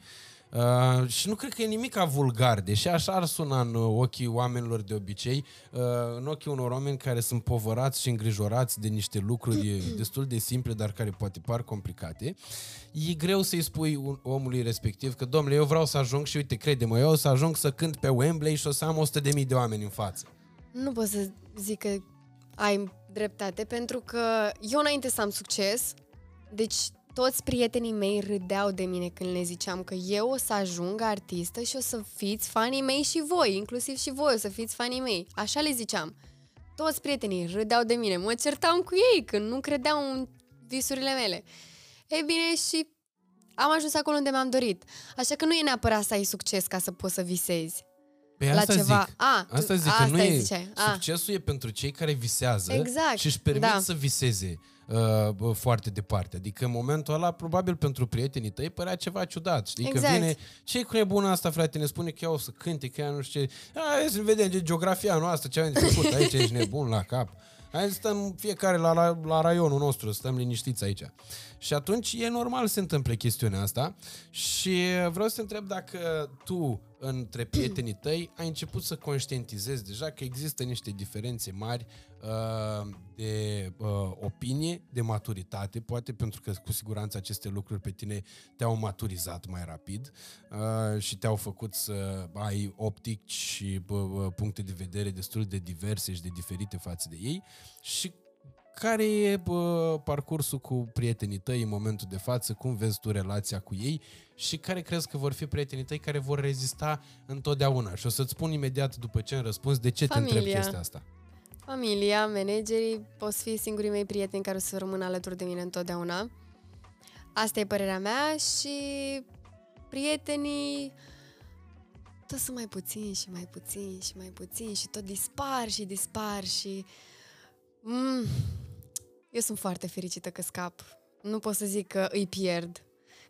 Uh, și nu cred că e nimic vulgar, deși așa ar suna în ochii oamenilor de obicei, uh, în ochii unor oameni care sunt povărați și îngrijorați de niște lucruri destul de simple, dar care poate par complicate. E greu să-i spui un, omului respectiv că, domnule, eu vreau să ajung și uite, crede-mă, eu o să ajung să cânt pe Wembley și o să am 100.000 de oameni în față. Nu pot să zic că ai dreptate, pentru că eu înainte să am succes, deci toți prietenii mei râdeau de mine când le ziceam că eu o să ajung artistă și o să fiți fanii mei și voi, inclusiv și voi o să fiți fanii mei. Așa le ziceam. Toți prietenii râdeau de mine, mă certam cu ei când nu credeau în visurile mele. Ei bine, și am ajuns acolo unde mi-am dorit. Așa că nu e neapărat să ai succes ca să poți să visezi. Păi la asta ceva. Zic. A, asta zic, asta că nu e, ziceai. A. succesul e pentru cei care visează Exact, și își permit da. să viseze uh, bă, foarte departe. Adică în momentul ăla, probabil pentru prietenii tăi, părea ceva ciudat. Știi Exact. că vine, ce cu nebuna asta, frate, ne spune că ea o să cânte, că ea nu știu ce. Hai să vedem de geografia noastră, ce avem de făcut aici, ești nebun la cap. Hai să stăm fiecare la, la, la raionul nostru, stăm liniștiți aici. Și atunci e normal să se întâmple chestiunea asta și vreau să te întreb dacă tu, între prietenii tăi, ai început să conștientizezi deja că există niște diferențe mari uh, de uh, opinie, de maturitate, poate pentru că cu siguranță aceste lucruri pe tine te-au maturizat mai rapid uh, și te-au făcut să ai optici și uh, puncte de vedere destul de diverse și de diferite față de ei și care e bă, parcursul cu prietenii tăi în momentul de față? Cum vezi tu relația cu ei? Și care crezi că vor fi prietenii tăi care vor rezista întotdeauna? Și o să-ți spun imediat după ce îmi răspuns de ce Familia. te întreb chestia asta. Familia, managerii, poți fi singurii mei prieteni care o să rămână alături de mine întotdeauna. Asta e părerea mea și prietenii tot sunt mai puțini și mai puțini și mai puțini și tot dispar și dispar și... Mm, eu sunt foarte fericită că scap. Nu pot să zic că îi pierd.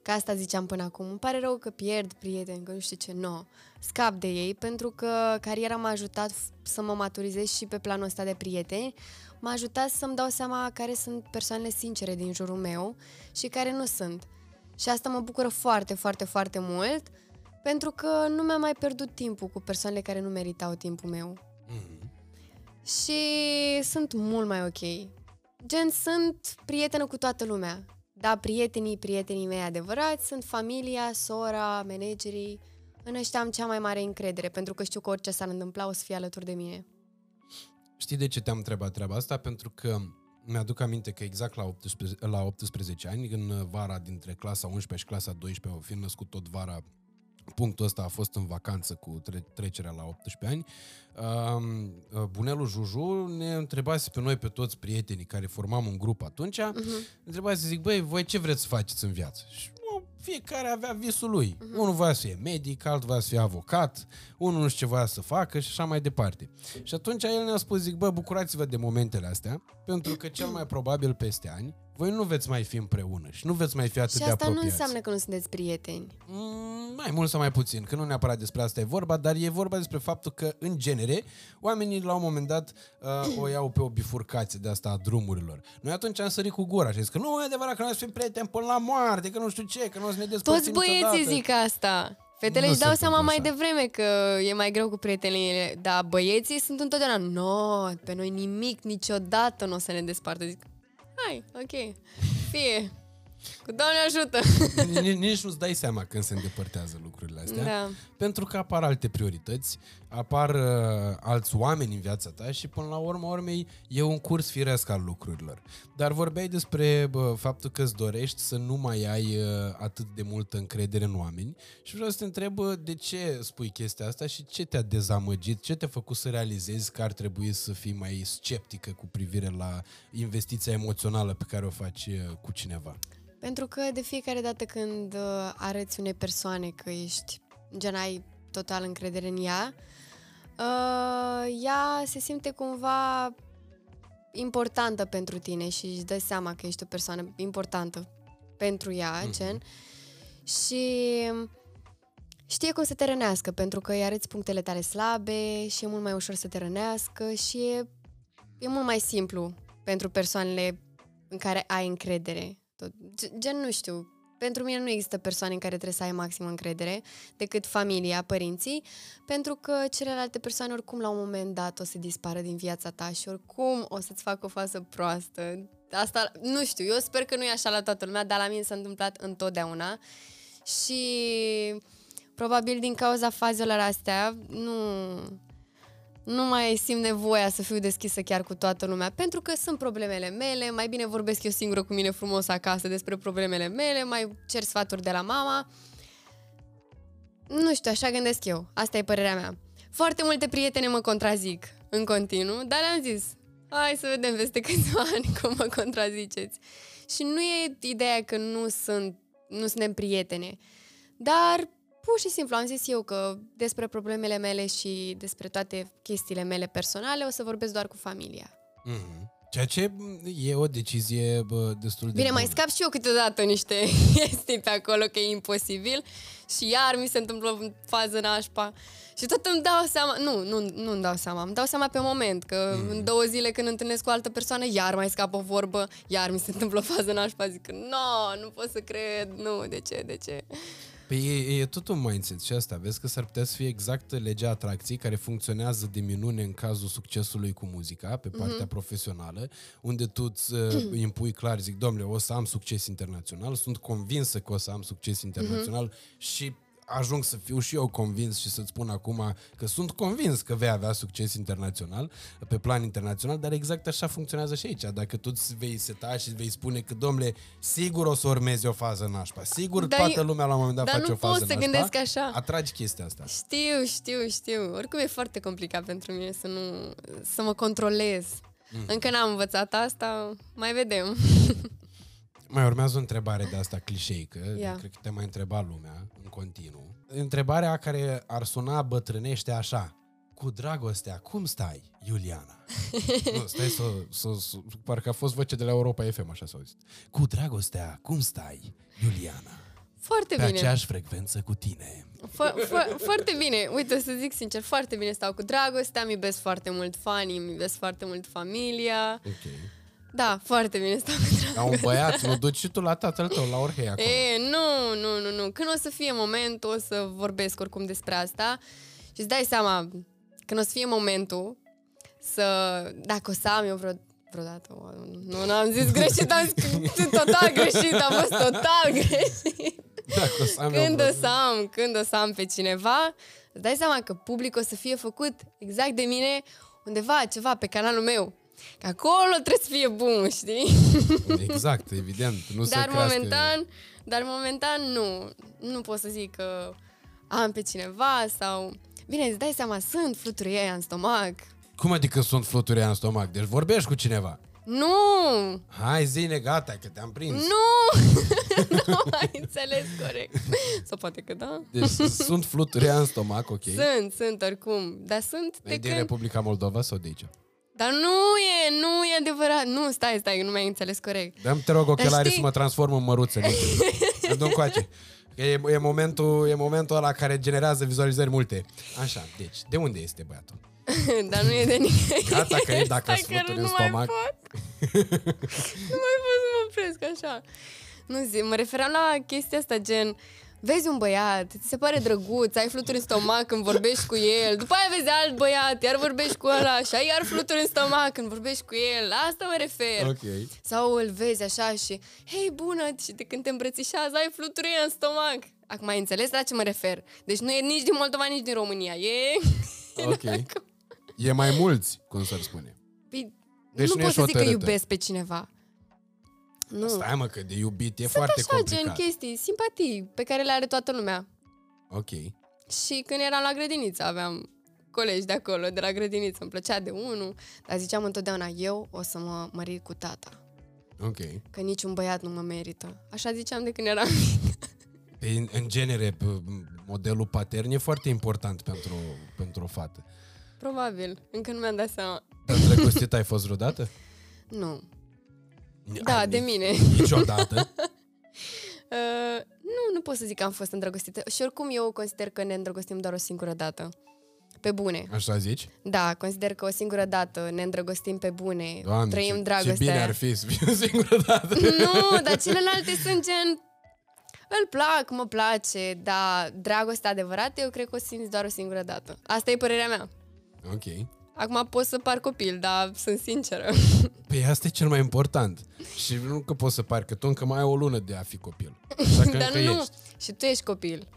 Că asta ziceam până acum. Îmi pare rău că pierd prieteni, că nu știu ce. No. Scap de ei pentru că cariera m-a ajutat f- să mă maturizez și pe planul ăsta de prieteni. M-a ajutat să-mi dau seama care sunt persoanele sincere din jurul meu și care nu sunt. Și asta mă bucură foarte, foarte, foarte mult pentru că nu mi-am mai pierdut timpul cu persoanele care nu meritau timpul meu. Și sunt mult mai ok. Gen, sunt prietenă cu toată lumea. Da, prietenii, prietenii mei adevărați sunt familia, sora, managerii. În ăștia am cea mai mare încredere, pentru că știu că orice s-ar întâmpla o să fie alături de mine. Știi de ce te-am întrebat treaba asta? Pentru că mi-aduc aminte că exact la 18, la 18 ani, în vara dintre clasa 11 și clasa 12, fiind născut tot vara, punctul ăsta a fost în vacanță cu tre- trecerea la 18 ani, um, bunelul Juju ne întrebase pe noi, pe toți prietenii care formam un grup atunci, uh-huh. întrebase să zic, băi, voi ce vreți să faceți în viață? Și mă, fiecare avea visul lui. Uh-huh. Unul voia să fie medic, altul voia să fie avocat, unul nu știu ce voia să facă și așa mai departe. Și atunci el ne-a spus, zic, bă, bucurați-vă de momentele astea, pentru că cel mai probabil peste ani, voi nu veți mai fi împreună și nu veți mai fi atât Și de asta nu apropiați. înseamnă că nu sunteți prieteni. Mm, mai mult sau mai puțin, că nu neapărat despre asta e vorba, dar e vorba despre faptul că, în genere, oamenii la un moment dat uh, o iau pe o bifurcație de asta a drumurilor. Noi atunci am sărit cu gura și am zis că nu e adevărat că noi o să fim prieteni până la moarte, că nu știu ce, că nu o să ne despărțim Toți băieții niciodată. zic asta. Fetele Nu își dau se seama mai întâmplă devreme că e mai greu cu prietenile, dar băieții sunt întotdeauna, no, pe noi nimic, niciodată nu o să ne despartă. Zic, hai, ok, fie, cu Doamne ajută. Nici, nici nu-ți dai seama când se îndepărtează lucrurile astea. Da. Pentru că apar alte priorități, apar uh, alți oameni în viața ta și până la urmă urmei e un curs firesc al lucrurilor. Dar vorbeai despre bă, faptul că îți dorești să nu mai ai uh, atât de multă încredere în oameni și vreau să te întreb bă, de ce spui chestia asta și ce te-a dezamăgit, ce te-a făcut să realizezi că ar trebui să fii mai sceptică cu privire la investiția emoțională pe care o faci uh, cu cineva. Pentru că de fiecare dată când uh, arăți unei persoane că ești, gen, ai total încredere în ea, uh, ea se simte cumva importantă pentru tine și își dă seama că ești o persoană importantă pentru ea, mm-hmm. gen, și știe cum să te rănească, pentru că îi arăți punctele tale slabe și e mult mai ușor să te rănească și e, e mult mai simplu pentru persoanele în care ai încredere. Tot. Gen, nu știu, pentru mine nu există persoane în care trebuie să ai maximă încredere decât familia, părinții, pentru că celelalte persoane oricum la un moment dat o să dispară din viața ta și oricum o să-ți facă o fază proastă. Asta, nu știu, eu sper că nu e așa la toată lumea, dar la mine s-a întâmplat întotdeauna și probabil din cauza fazelor astea nu, nu mai simt nevoia să fiu deschisă chiar cu toată lumea, pentru că sunt problemele mele, mai bine vorbesc eu singură cu mine frumos acasă despre problemele mele, mai cer sfaturi de la mama. Nu știu, așa gândesc eu. Asta e părerea mea. Foarte multe prietene mă contrazic în continuu, dar le-am zis, hai să vedem peste câțiva ani cum mă contraziceți. Și nu e ideea că nu sunt, nu suntem prietene, dar pur și simplu am zis eu că despre problemele mele și despre toate chestiile mele personale o să vorbesc doar cu familia. Mm-hmm. Ceea ce e o decizie bă, destul de Bine, bună. mai scap și eu câteodată niște chestii pe acolo, că e imposibil și iar mi se întâmplă în fază nașpa și tot îmi dau seama, nu, nu, nu îmi dau seama, îmi dau seama pe moment că mm. în două zile când întâlnesc cu o altă persoană, iar mai scap o vorbă, iar mi se întâmplă o fază nașpa, zic că nu, nu pot să cred, nu, de ce, de ce? Păi e, e tot un mindset și asta. Vezi că s-ar putea să fie exact legea atracției care funcționează de minune în cazul succesului cu muzica, pe partea mm-hmm. profesională, unde tu îți uh, impui clar, zic, domnule, o să am succes internațional, sunt convinsă că o să am succes internațional mm-hmm. și ajung să fiu și eu convins și să-ți spun acum că sunt convins că vei avea succes internațional, pe plan internațional, dar exact așa funcționează și aici. Dacă tu îți vei seta și vei spune că, domnule, sigur o să urmezi o fază nașpa, sigur Dar toată eu- lumea la un moment dat dar face nu o fază pot să nașpa, gândesc așa. atragi chestia asta. Știu, știu, știu. Oricum e foarte complicat pentru mine să nu să mă controlez. Mm. Încă n-am învățat asta, mai vedem. Mai urmează o întrebare de asta clișeică, Ia. cred că te mai întreba lumea în continuu. Întrebarea care ar suna bătrânește așa. Cu dragostea, cum stai, Iuliana? nu, stai să, să, să... Parcă a fost voce de la Europa FM, așa s-a auzit. Cu dragostea, cum stai, Iuliana? Foarte Pe bine. aceeași frecvență cu tine. Fo- fo- foarte bine. Uite, o să zic sincer, foarte bine stau cu dragostea, îmi iubesc foarte mult fanii, îmi iubesc foarte mult familia. Ok. Da, foarte bine stau cu dragostea. Ca un băiat, nu duci și tu la tatăl tău, la Orhei acolo. E, nu, nu, nu, nu. Când o să fie momentul, o să vorbesc oricum despre asta și îți dai seama, când o să fie momentul să, dacă o să am eu vreo, vreodată, o, nu, n-am zis greșit, am zis total greșit, am fost total greșit. Dacă o să am eu Când vreo- o să am, când o să am pe cineva, îți dai seama că publicul o să fie făcut exact de mine undeva, ceva, pe canalul meu. Că acolo trebuie să fie bun, știi? Exact, evident. Nu dar să crească... momentan, dar momentan nu. Nu pot să zic că am pe cineva sau... Bine, îți dai seama, sunt fluturi aia în stomac. Cum adică sunt fluturi în stomac? Deci vorbești cu cineva. Nu! Hai, zine, gata, că te-am prins. Nu! nu ai înțeles corect. Sau poate că da. Deci sunt fluturi în stomac, ok. Sunt, sunt oricum. Dar sunt de E din când... Republica Moldova sau de aici? Dar nu e, nu e adevărat. Nu, stai, stai, nu mi-ai înțeles corect. Dăm te rog ochelarii știi- să mă transform în măruțe. Adu încoace. Că E, e, momentul, e momentul ăla care generează vizualizări multe. Așa, deci, de unde este băiatul? Dar nu e de nicăieri. Gata că e dacă Stai îți că fluturi nu în mai stomac. pot. nu mai pot să mă opresc așa. Nu zi, mă referam la chestia asta, gen... Vezi un băiat, ți se pare drăguț, ai fluturi în stomac când vorbești cu el, după aia vezi alt băiat, iar vorbești cu ăla și ai iar fluturi în stomac când vorbești cu el, la asta mă refer. Ok. Sau îl vezi așa și, hei, bună, și de când te îmbrățișează, ai fluturi în stomac. Acum ai înțeles la ce mă refer? Deci nu e nici din Moldova, nici din România. E... Ok. E mai mulți, cum să-l spune. Păi, Deci nu nu pot ești să zic că hotărâtă. iubesc pe cineva. Nu. Stai mă, că de iubit e Sunt foarte așa, complicat. gen chestii, simpatii pe care le are toată lumea. Ok. Și când eram la grădiniță aveam colegi de acolo, de la grădiniță, îmi plăcea de unul, dar ziceam întotdeauna, eu o să mă mărir cu tata, Ok. că niciun băiat nu mă merită. Așa ziceam de când eram mic. Pe, în, în genere, pe, modelul patern e foarte important pentru, pentru o fată. Probabil, încă nu mi-am dat seama. Dar îndrăgostit ai fost vreodată? Nu. Da, Ai de nici- mine. Niciodată? Uh, nu, nu pot să zic că am fost îndrăgostită. Și oricum eu consider că ne îndrăgostim doar o singură dată. Pe bune. Așa zici? Da, consider că o singură dată ne îndrăgostim pe bune, Doamne, trăim ce, dragostea. ce bine ar fi să fie o singură dată. Nu, dar celelalte sunt gen... Îl plac, mă place, dar dragostea adevărată eu cred că o simți doar o singură dată. Asta e părerea mea. Ok. Acum pot să par copil, dar sunt sinceră. Păi asta e cel mai important. Și nu că poți să pari că tu încă mai ai o lună de a fi copil. Așa că dar încă nu, ești. și tu ești copil.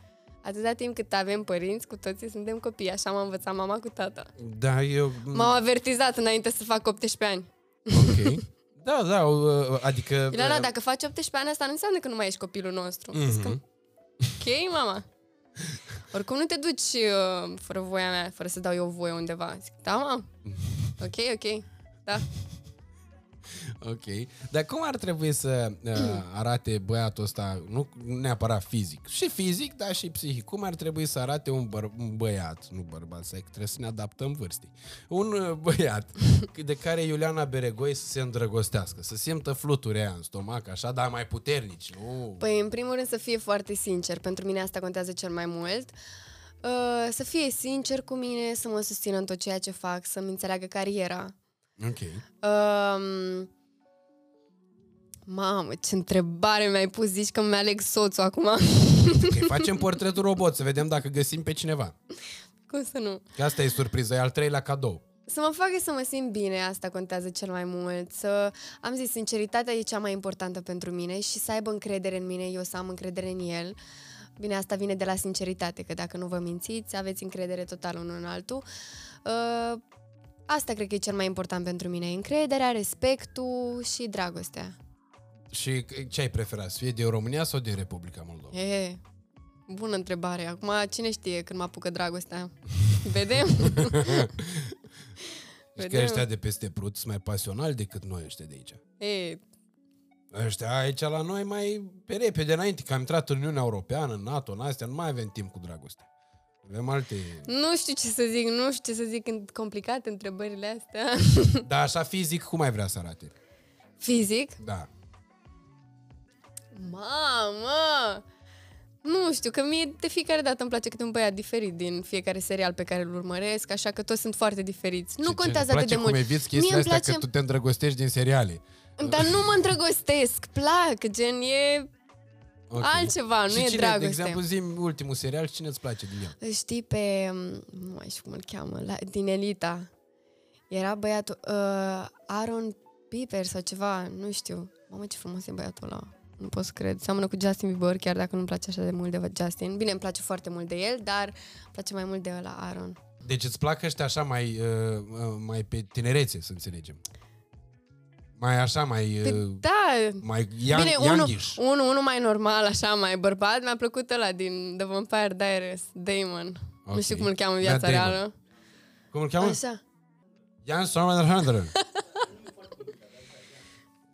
Atâta timp cât avem părinți, cu toții suntem copii. Așa m-a învățat mama cu tata. Da, eu... M-au avertizat înainte să fac 18 ani. Ok. Da, da, uh, adică... Ilana, dacă faci 18 ani, asta nu înseamnă că nu mai ești copilul nostru. Mhm. Zic că, ok, mama. Oricum nu te duci uh, fără voia mea, fără să dau eu voie undeva. Zic, da, mama. Ok, ok. Da. Ok. Dar cum ar trebui să uh, arate băiatul ăsta, nu neapărat fizic, și fizic, dar și psihic, cum ar trebui să arate un, băr- un băiat, nu bărbat, să trebuie să ne adaptăm vârstii, un uh, băiat de care Iuliana Beregoi să se îndrăgostească, să simtă fluturi aia în stomac, așa, dar mai puternici, nu? Păi, în primul rând, să fie foarte sincer. Pentru mine asta contează cel mai mult. Uh, să fie sincer cu mine, să mă susțină în tot ceea ce fac, să-mi înțeleagă cariera. Ok. Um, mamă, ce întrebare mi-ai pus, zici că mi-aleg soțul acum. Ok, facem portretul robot, să vedem dacă găsim pe cineva. Cum să nu? Că asta e surpriză, e al treilea cadou. Să mă facă să mă simt bine, asta contează cel mai mult. Să am zis, sinceritatea e cea mai importantă pentru mine și să aibă încredere în mine, eu să am încredere în el. Bine, asta vine de la sinceritate, că dacă nu vă mințiți, aveți încredere total unul în altul. Uh, asta cred că e cel mai important pentru mine. Încrederea, respectul și dragostea. Și ce ai preferat, să fie din România sau din Republica Moldova? E, bună întrebare. Acum, cine știe când mă apucă dragostea? Vedem? Și că ăștia de peste Prut sunt mai pasionali decât noi ăștia de aici. E, Ăștia aici la noi mai pe repede înainte, că am intrat în Uniunea Europeană, în NATO, în astea, nu mai avem timp cu dragoste. Avem alte... nu știu ce să zic, nu știu ce să zic în complicate întrebările astea. Dar așa fizic, cum ai vrea să arate? Fizic? Da. Mamă! Nu știu, că mie de fiecare dată îmi place câte un băiat diferit din fiecare serial pe care îl urmăresc, așa că toți sunt foarte diferiți. Nu Ce- contează ce, atât de cum mult. eviți chestiile Mie îmi astea place, că tu te îndrăgostești din seriale. dar nu mă îndrăgostesc, plac, gen e Ok. altceva, nu și e cine, dragoste. De exemplu, zi ultimul serial, cine îți place din el? Știi pe, nu mai știu cum îl cheamă, la, din Elita. Era băiatul uh, Aaron Piper sau ceva, nu știu. Mamă, ce frumos e băiatul ăla. Nu pot să cred. Seamănă cu Justin Bieber, chiar dacă nu-mi place așa de mult de Justin. Bine, îmi place foarte mult de el, dar îmi place mai mult de ăla, Aaron. Deci îți plac ăștia așa mai, uh, uh, mai pe tinerețe, să înțelegem. Mai așa, mai... Pe, Uh, da, mai young, Bine, unul, youngish. unul, unul mai normal, așa, mai bărbat, mi-a plăcut ăla din The Vampire Diaries, Damon. Ok. Nu știu cum îl cheamă în Matt viața Damon. reală. Cum îl cheamă? Așa. Jan Stormender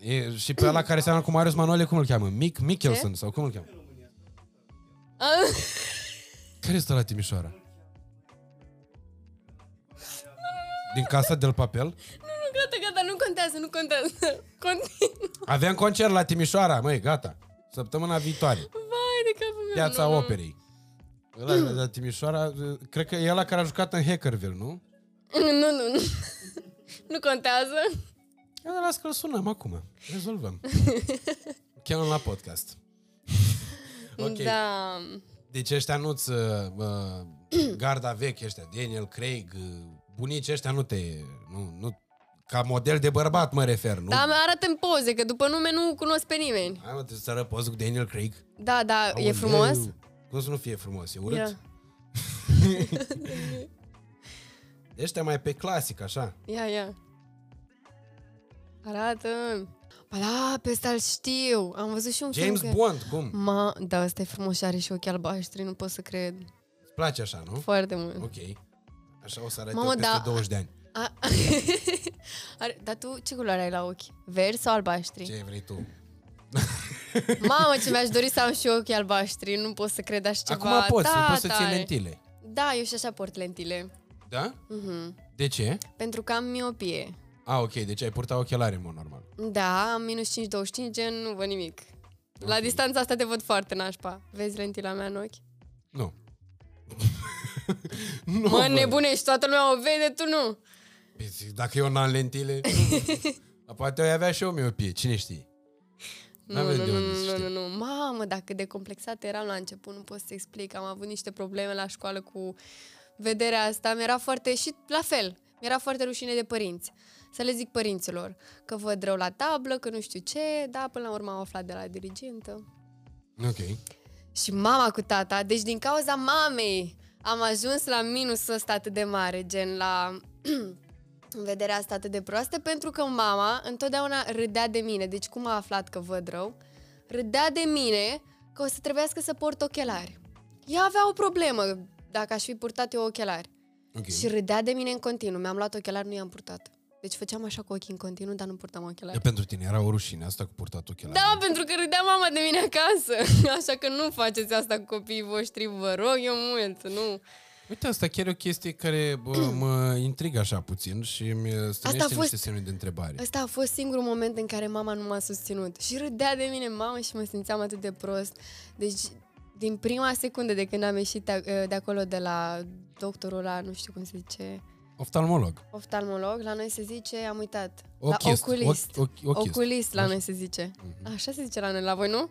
E, și pe ăla care seamănă cu Marius Manole, cum îl cheamă? Mick Mickelson sau cum îl cheamă? Ah, Care stă la Timișoara? Din Casa del Papel? Nu, gata, gata, nu contează, nu contează. Continuă. Aveam concert la Timișoara, măi, gata. Săptămâna viitoare. Vai de capul meu. Piața nu, nu. Operei. Ăla de la Timișoara, cred că e ăla care a jucat în Hackerville, nu? Nu, nu, nu. Nu contează. Ia, las că îl sunăm acum. Rezolvăm. Chemăm la podcast. Ok. Da. Deci ăștia nu-ți uh, uh, garda veche ăștia, Daniel Craig, uh, bunici ăștia nu te... Nu, nu, ca model de bărbat mă refer, nu? Dar mi arată în poze, că după nume nu cunosc pe nimeni. Hai mă, trebuie să răpozi cu Daniel Craig. Da, da, e Aoleu. frumos. Cum să nu fie frumos? E urât? Ia, Ăștia mai pe clasic, așa. ia, ia. Arată. Ba da, pe ăsta îl știu. Am văzut și un James film. cu- Bond, cum? Ma, da, ăsta e frumos și are și ochi albaștri, nu pot să cred. Îți place așa, nu? Foarte mult. Ok. Așa o să arăte Mamă, peste da. 20 de ani. A... are, dar tu ce culoare ai la ochi? Verzi sau albaștri? Ce vrei tu? Mamă, ce mi-aș dori să am și ochii albaștri. Nu pot să cred așa ceva. Acum poți, da, poți să ții tare. lentile. Da, eu și așa port lentile. Da? Mhm. De ce? Pentru că am miopie. A, ok, deci ai purta ochelari în mod normal. Da, am minus 5,25, gen nu văd nimic. La distanța asta te văd foarte nașpa. Vezi lentila mea în ochi? Nu. nu Mă, văd. nebunești, toată lumea o vede, tu nu. Păi zic, Dacă eu n-am lentile, poate ai avea și eu miopie, cine știe. Nu, N-aveți nu, de nu, unde să nu, nu, știi. nu, Mamă, dacă de complexată eram la început, nu pot să explic. Am avut niște probleme la școală cu vederea asta. Mi-era foarte... Și la fel, mi-era foarte rușine de părinți. Să le zic părinților că văd rău la tablă, că nu știu ce, dar până la urmă am aflat de la dirigintă. Ok. Și mama cu tata, deci din cauza mamei am ajuns la minusul ăsta atât de mare, gen la vederea asta atât de proastă, pentru că mama întotdeauna râdea de mine. Deci cum a aflat că văd rău? Râdea de mine că o să trebuiască să port ochelari. Ea avea o problemă dacă aș fi purtat eu ochelari. Ok. Și râdea de mine în continuu. Mi-am luat ochelari, nu i-am purtat. Deci făceam așa cu ochii în continuu, dar nu purtam ochelari. De pentru tine era o rușine asta cu purtat ochelari. Da, pentru că râdea mama de mine acasă. Așa că nu faceți asta cu copiii voștri, vă rog eu mult, nu. Uite, asta chiar e o chestie care bă, mă intrigă așa puțin și mi strânește fost- niște semne de întrebare. Ăsta a fost singurul moment în care mama nu m-a susținut. Și râdea de mine mama și mă simțeam atât de prost. Deci, din prima secundă de când am ieșit de, de acolo de la doctorul ăla, nu știu cum se zice, Oftalmolog. oftalmolog, la noi se zice, am uitat, Ochist. la oculist. Ochi- ochi- ochist. Oculist la Așa. noi se zice. Așa se zice la noi, la voi nu?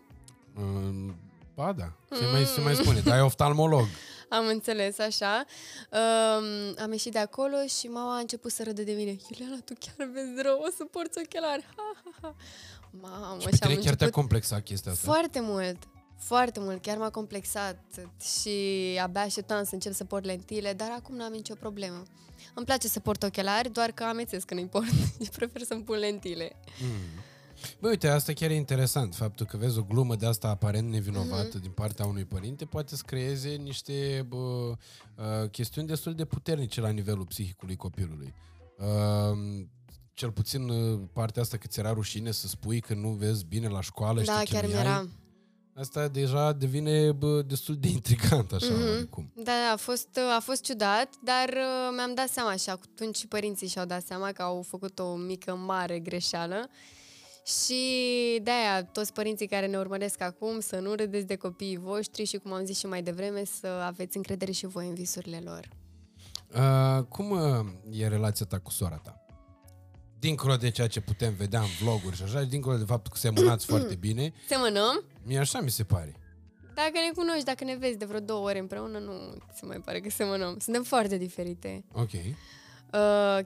Uh, Ba da, se mai, se mai spune, dar e oftalmolog. Am înțeles, așa. Um, am ieșit de acolo și mama a început să râde de mine. Iuliana, tu chiar vezi rău, o să porți ochelari. Ha, ha, ha. Mamă, Și și pe am tine chiar te-a început complexat chestia asta? foarte mult. Foarte mult, chiar m-a complexat și abia așteptam să încep să port lentile, dar acum n-am nicio problemă. Îmi place să port ochelari, doar că amețesc când îi port și prefer să-mi pun lentile. Bă, uite, asta chiar e interesant. Faptul că vezi o glumă de asta aparent nevinovată Mhm. din partea unui părinte poate să creeze niște bă, uh, chestiuni destul de puternice la nivelul psihicului copilului. Uh, cel puțin uh, partea asta că ți era rușine să spui că nu vezi bine la școală și Da, te chiar chinuiai, mi-era. Asta deja devine bă, destul de intrigant așa, Mhm. oricum. Da, da, a fost, a fost ciudat, dar uh, mi-am dat seama și atunci și părinții și-au dat seama că au făcut o mică, mare greșeală. Și de-aia toți părinții care ne urmăresc acum să nu râdeți de copiii voștri și, cum am zis și mai devreme, să aveți încredere și voi în visurile lor. Uh, cum uh, e relația ta cu sora ta? Dincolo de ceea ce putem vedea în vloguri și așa, și dincolo de faptul că semănați foarte bine, Semănăm? mie așa mi se pare. Dacă ne cunoști, dacă ne vezi de vreo două ore împreună, nu ți se mai pare că semănăm. Suntem foarte diferite. Ok. Uh,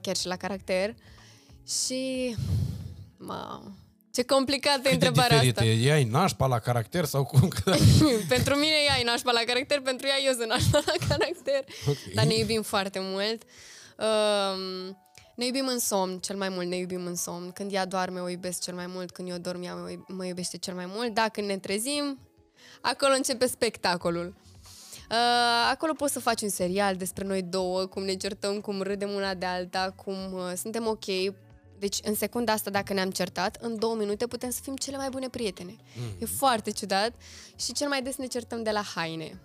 chiar și la caracter. Și... Mamă, ce complicată e Cât de întrebarea diferite? asta. Ea ai nașpa la caracter sau cum? Că- pentru mine ea e nașpa la caracter, pentru ea eu sunt nașpa la caracter. Ok. Dar ne iubim foarte mult. Um, ne iubim în somn, cel mai mult ne iubim în somn. Când ea doarme, o iubesc cel mai mult. Când eu dorm, ea mă, mă iubește cel mai mult. Dacă ne trezim, acolo începe spectacolul. Uh, acolo poți să faci un serial despre noi două, cum ne certăm, cum râdem una de alta, cum uh, suntem ok. Deci, în secunda asta, dacă ne-am certat, în două minute putem să fim cele mai bune prietene. Mm. E foarte ciudat și cel mai des ne certăm de la haine.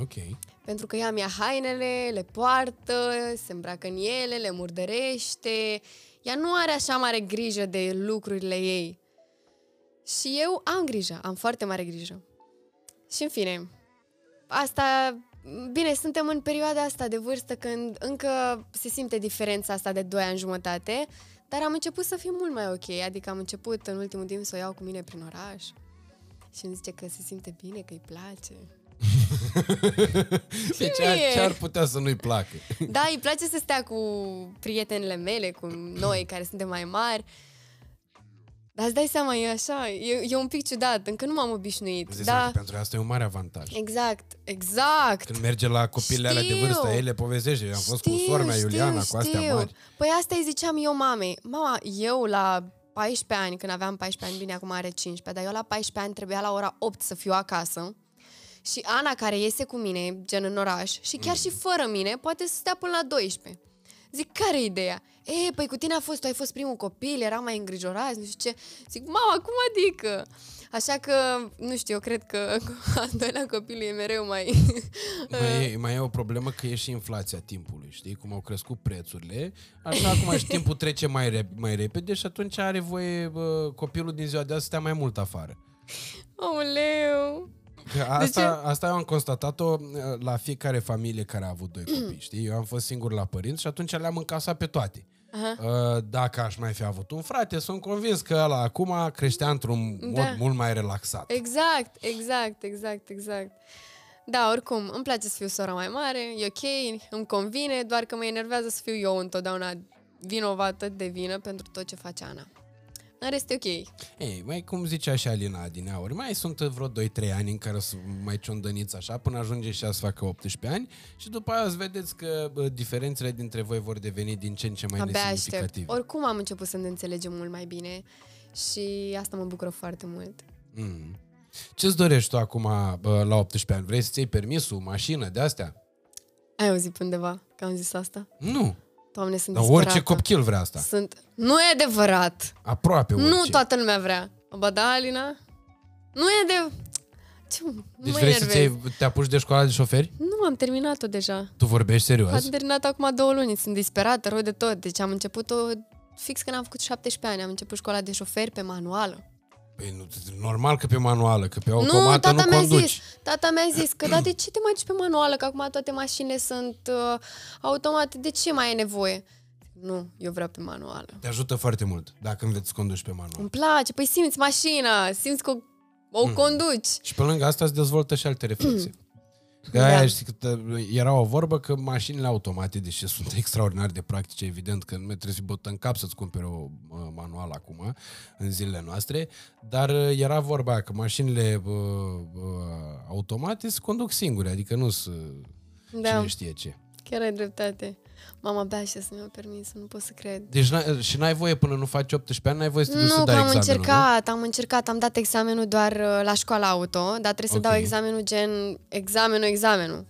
Ok. Pentru că ea mi-a hainele, le poartă, se îmbracă în ele, le murdărește. Ea nu are așa mare grijă de lucrurile ei. Și eu am grijă, am foarte mare grijă. Și în fine, asta... Bine, suntem în perioada asta de vârstă când încă se simte diferența asta de 2 ani jumătate, dar am început să fim mult mai ok, adică am început în ultimul timp să o iau cu mine prin oraș și îmi zice că se simte bine, că îi place. Deci ce ar, mie. ce ar putea să nu-i placă? Da, îi place să stea cu prietenele mele, cu noi care suntem mai mari. Dar îți dai seama, e așa, e, e un pic ciudat, încă nu m-am obișnuit. Îți dai seama Da, că pentru asta e un mare avantaj. exact, exact. Când merge la copilele alea de Știu. vârstă, ele povestește. Am fost cu sora mea Iuliana, cu astea știu. mari. Păi asta îi ziceam eu mamei. Mama, eu la 14 ani, când aveam 14 ani, bine, acum are 15, dar eu la 14 ani trebuia la ora 8 să fiu acasă. Și Ana, care iese cu mine, gen în oraș, și chiar și fără mine, poate să stea până la 12. Zic, care e ideea? E, păi cu tine a fost, tu ai fost primul copil, era mai îngrijorat, nu știu ce. Zic, mama, cum adică? Așa că, nu știu, eu cred că al doilea copil e mereu mai... Mai e, mai e o problemă că e și inflația timpului, știi? Cum au crescut prețurile, așa acum și timpul trece mai, rep- mai repede și atunci are voie bă, copilul din ziua de azi să stea mai mult afară. Aoleu! Că asta, asta eu am constatat-o uh, la fiecare familie care a avut doi Mm. copii, știi? Eu am fost singur la părinți și atunci le-am încasat pe toate. Aha. Uh, Dacă aș mai fi avut un frate, sunt convins că ăla acum creștea într-un mod Da. mult mai relaxat. Exact, exact, exact, exact. Da, oricum, îmi place să fiu sora mai mare, e ok, îmi convine, doar că mă enervează să fiu eu întotdeauna vinovată de vină pentru tot ce face Ana. În rest e ok. Ei, mai cum zicea și Alina Adineauri, mai sunt vreo 2-3 ani în care o să mai ciondăniți așa până ajunge și ea să facă 18 ani și după aia o să vedeți că bă, diferențele dintre voi vor deveni din ce în ce mai Abia aștept. nesemnificative. Oricum am început să ne înțelegem mult mai bine și asta mă bucură foarte mult. Mm. Ce-ți dorești tu acum bă, la 18 ani? Vrei să-ți iei permisul, mașină, de astea? Ai auzit pe undeva că am zis asta? Nu. Doamne, sunt Dar disperată. orice copil vrea asta. Sunt... Nu e adevărat! Aproape orice. Nu toată lumea vrea. Ba da, Alina? Nu e de... Ce, nu Deci mă vrei să enervez. te apuci de școala de șoferi? Nu, am terminat-o deja. Tu vorbești serios? Am terminat acum două luni, sunt disperată, rău de tot. Deci am început-o fix când am făcut 17 ani. Am început școala de șoferi pe manuală. Păi nu, normal că pe manuală, că pe nu, automată tata nu, mi-a conduci. zis, tata mi-a zis că da, de ce te mai duci pe manuală, că acum toate mașinile sunt uh, automate, de ce mai e nevoie? Nu, eu vreau pe manuală. Te ajută foarte mult dacă înveți să conduci pe manual. Îmi place, păi simți mașina, simți că o, o Mm. conduci. Și pe lângă asta îți dezvoltă și alte reflexe. Că Da. aia știi, că tă- era o vorbă că mașinile automate, deși sunt extraordinar de practice, evident că nu trebuie să bătă în cap să-ți cumpere o uh, manual acum, în zilele noastre, dar uh, era vorba aia că mașinile uh, uh, automate se conduc singure, adică nu sunt Da. cine știe ce. Chiar ai dreptate. Mama abia și să mi-a permis, nu pot să cred. Deci n-ai, și n-ai voie până nu faci 18 ani, n-ai voie să te duci Nu, să că dai am examenul, încercat, am încercat, am dat examenul doar uh, la școala auto, dar trebuie să Ok. dau examenul gen examenul, examenul,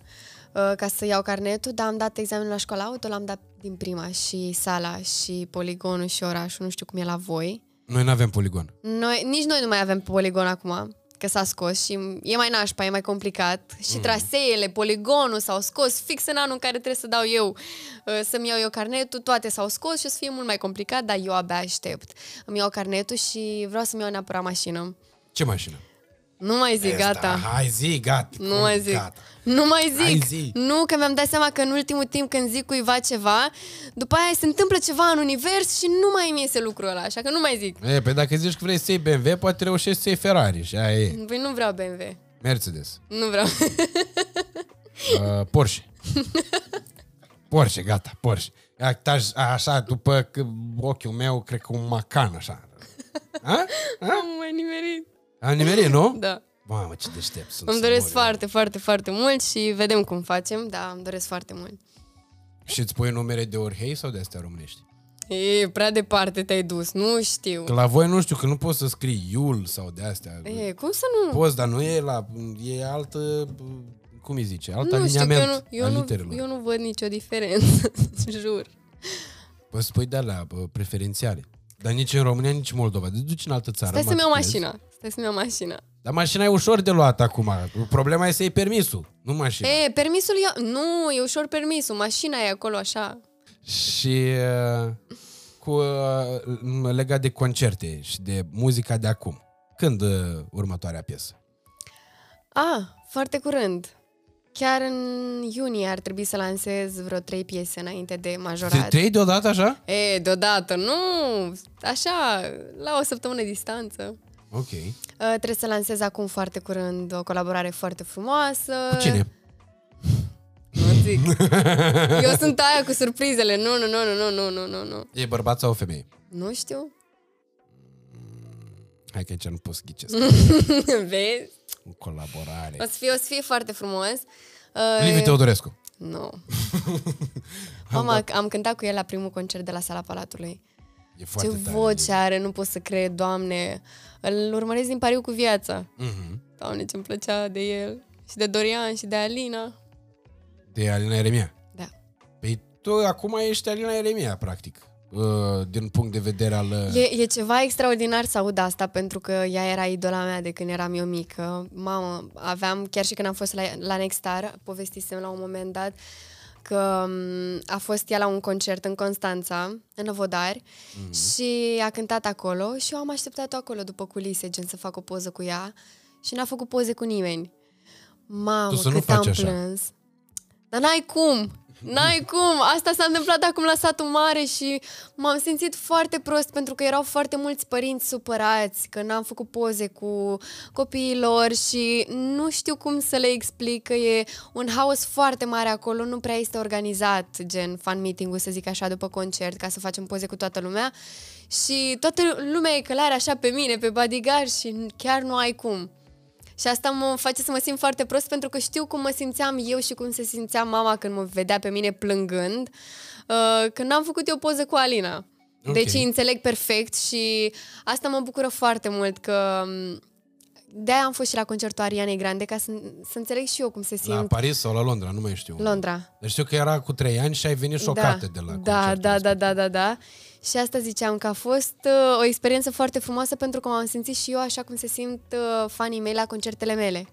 uh, ca să iau carnetul, dar am dat examenul la școala auto, l-am dat din prima și sala și poligonul și orașul, nu știu cum e la voi. nu? Noi nu avem poligon. Noi, nici noi nu mai avem poligon acum, că s-a scos și e mai nașpa, e mai complicat. Și Mm. traseele, poligonul s-au scos fix în anul în care trebuie să dau eu, uh, să-mi iau eu carnetul, toate s-au scos și o să fie mult mai complicat, dar eu abia aștept. Îmi iau carnetul și vreau să-mi iau neapărat mașină. Ce mașină? Nu mai zic, Asta, gata. Hai zi, gata. Nu cum, mai zic. Gata. Nu mai Hai zic. zi. Nu, că mi-am dat seama că în ultimul timp când zic cuiva ceva, după aia se întâmplă ceva în univers și nu mai mi iese lucrul ăla, așa că nu mai zic. E, pe dacă zici că vrei să iei BMW, poate reușești să iei Ferrari și aia e. Păi nu vreau BMW. Mercedes. Nu vreau. Uh, Porsche. Porsche, gata, Porsche. Actaș, așa, după că ochiul meu, cred că un macan, așa. A? Am mai nimerit. Am nimerit, nu? Da. Mamă, ce deștept sunt. Îmi să doresc mor eu. foarte, foarte, foarte mult și vedem cum facem, da, îmi doresc foarte mult. Și îți pui numere de Orhei sau de astea românești? E, prea departe te-ai dus, nu știu. Că la voi nu știu, că nu poți să scrii Iul sau de astea. E, cum să nu? Poți, dar nu e la... E altă... Cum îi zice? Alt nu știu că eu aliniament nu, eu, al nu, literelor. eu nu văd nicio diferență, jur. Poți să pui de alea bă, preferențiale. Dar nici în România, nici în Moldova. Te duci în altă țară. Stai să-mi iau matriculezi. mașina. Stai să-mi iau mașina. Dar mașina e ușor de luat acum. Problema e să iei permisul, nu mașina. E, permisul eu... Nu, e ușor permisul. Mașina e acolo așa. Și uh, cu uh, legat de concerte și de muzica de acum. Când uh, următoarea piesă? Ah, foarte curând. Chiar în iunie ar trebui să lansez vreo trei piese înainte de majorat. Trei deodată așa? E, deodată, nu, așa, la o săptămână distanță. Ok. Uh, trebuie să lansez acum foarte curând o colaborare foarte frumoasă. Cu cine? Nu zic. Eu sunt aia cu surprizele. Nu, nu, nu, nu, nu, nu, nu, nu. E bărbat sau o femeie? Nu știu. Hai că aici nu pot să ghicesc. Vezi? În colaborare. O să fie, o să fie foarte frumos. Uh, Liviu Teodorescu. Nu. Mama, am cântat cu el la primul concert de la Sala Palatului. E foarte Ce tare. voce are, nu pot să cred, Doamne. Îl urmăresc din pariu cu viața. Mhm. Doamne, ce-mi plăcea de el. Și de Dorian și de Alina. De Alina Eremia. Da. Păi tu acum ești Alina Eremia, practic. Uh, din punct de vedere al... uh, E, e ceva extraordinar să aud asta, pentru că ea era idola mea de când eram eu mică. Mamă, aveam, chiar și când am fost la, la Nexstar, povestisem la un moment dat că m, a fost ea la un concert în Constanța, în Năvodari, Mhm. mm-hmm. și a cântat acolo și eu am așteptat-o acolo după culise, gen să fac o poză cu ea și n-a făcut poze cu nimeni. Mamă, Tu să nu cât faci am așa. plâns. Dar n-ai cum! N-ai cum! Asta s-a întâmplat acum la satul mare și m-am simțit foarte prost pentru că erau foarte mulți părinți supărați că n-am făcut poze cu copiii lor și nu știu cum să le explic că e un haos foarte mare acolo, nu prea este organizat, gen fan meeting-ul, să zic așa, după concert, ca să facem poze cu toată lumea. Și toată lumea e călare așa pe mine, pe bodyguard și chiar nu ai cum. Și asta mă face să mă simt foarte prost pentru că știu cum mă simțeam eu și cum se simțea mama când mă vedea pe mine plângând uh, când am făcut eu poză cu Alina. Okay. Deci înțeleg perfect și asta mă bucură foarte mult că um, de-aia am fost și la concertul Arianei Grande ca să, să înțeleg și eu cum se simt. La Paris sau la Londra, nu mai știu. Londra. Deci știu că era cu trei ani și ai venit șocată da, de la Da, da, da, da, da, da. Și asta ziceam că a fost uh, o experiență foarte frumoasă pentru că m-am simțit și eu așa cum se simt uh, fanii mei la concertele mele.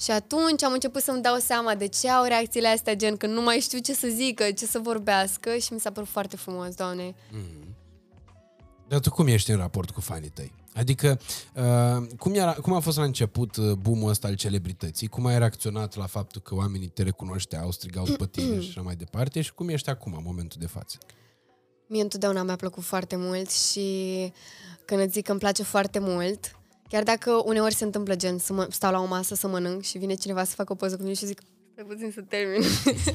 Și atunci am început să-mi dau seama de ce au reacțiile astea, gen că nu mai știu ce să zică, ce să vorbească și mi s-a părut foarte frumos, doamne. Mm-hmm. Dar tu cum ești în raport cu fanii tăi? Adică, uh, cum, era, cum a fost la început uh, boom-ul ăsta al celebrității? Cum ai reacționat la faptul că oamenii te recunoșteau, strigau după tine și așa mai departe? Și cum ești acum, în momentul de față? Mie întotdeauna mi-a plăcut foarte mult și când îți zic că îmi place foarte mult, chiar dacă uneori se întâmplă gen să mă, stau la o masă să mănânc și vine cineva să facă o poză cu mine și zic Stai puțin să termin.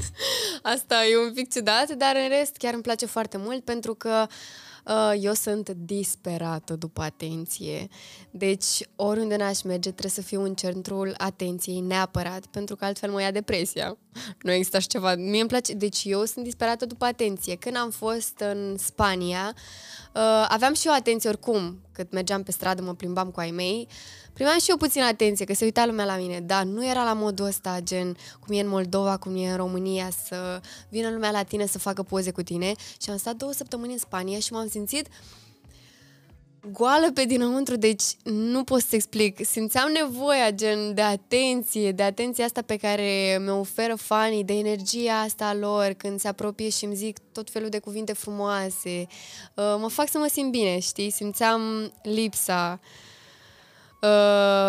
Asta e un pic ciudat, dar în rest chiar îmi place foarte mult pentru că uh, eu sunt disperată după atenție. Deci, oriunde n-aș merge, trebuie să fiu în centrul atenției neapărat, pentru că altfel mă ia depresia. Nu există așa ceva. Mie îmi place. Deci, eu sunt disperată după atenție. Când am fost în Spania, uh, aveam și eu atenție oricum. Cât mergeam pe stradă, mă plimbam cu ai mei. Primeam și eu puțin atenție, că se uita lumea la mine, dar nu era la modul ăsta, gen cum e în Moldova, cum e în România, să vină lumea la tine să facă poze cu tine. Și am stat două săptămâni în Spania și m-am simțit goală pe dinăuntru, deci nu pot să explic. Simțeam nevoia, gen, de atenție, de atenția asta pe care mi-o oferă fanii, de energia asta lor când se apropie și îmi zic tot felul de cuvinte frumoase. Uh, mă fac să mă simt bine, știi? Simțeam lipsa uh,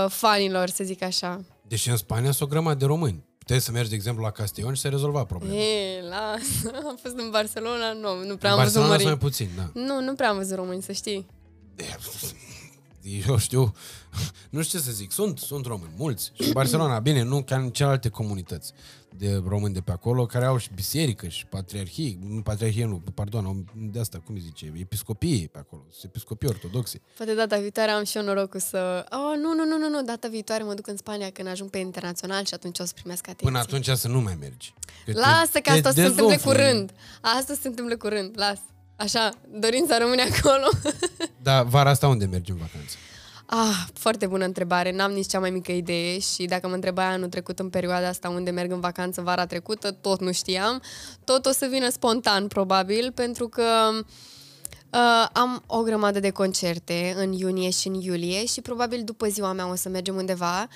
fanilor, să zic așa. Deși în Spania sunt o grămadă de români. Puteai să mergi, de exemplu, la Castellon și să rezolva problema. E, las. Am fost în Barcelona, nu, nu prea în am văzut Barcelona mări. mai puțin, da. Nu, nu prea am văzut români, să știi. Eu știu, nu știu ce să zic, sunt, sunt români, mulți. Și în Barcelona, bine, nu ca în celelalte comunități de români de pe acolo, care au și biserică și patriarhie, nu patriarhie, nu, pardon, au de asta, cum îi zice, episcopie pe acolo, sunt episcopii ortodoxe. Poate data viitoare am și eu norocul să... Oh, nu, nu, nu, nu, nu, data viitoare mă duc în Spania când ajung pe internațional și atunci o să primesc atenție. Până atunci să nu mai mergi. Că te- Lasă că te asta se întâmplă dezumflă. curând. Asta se întâmplă curând, las. Așa, dorința rămâne acolo. Dar vara asta unde mergi în vacanță? Ah, foarte bună întrebare. N-am nici cea mai mică idee și dacă mă întrebai anul trecut în perioada asta unde merg în vacanță vara trecută, tot nu știam. Tot o să vină spontan, probabil, pentru că uh, am o grămadă de concerte în iunie și în iulie și probabil după ziua mea o să mergem undeva.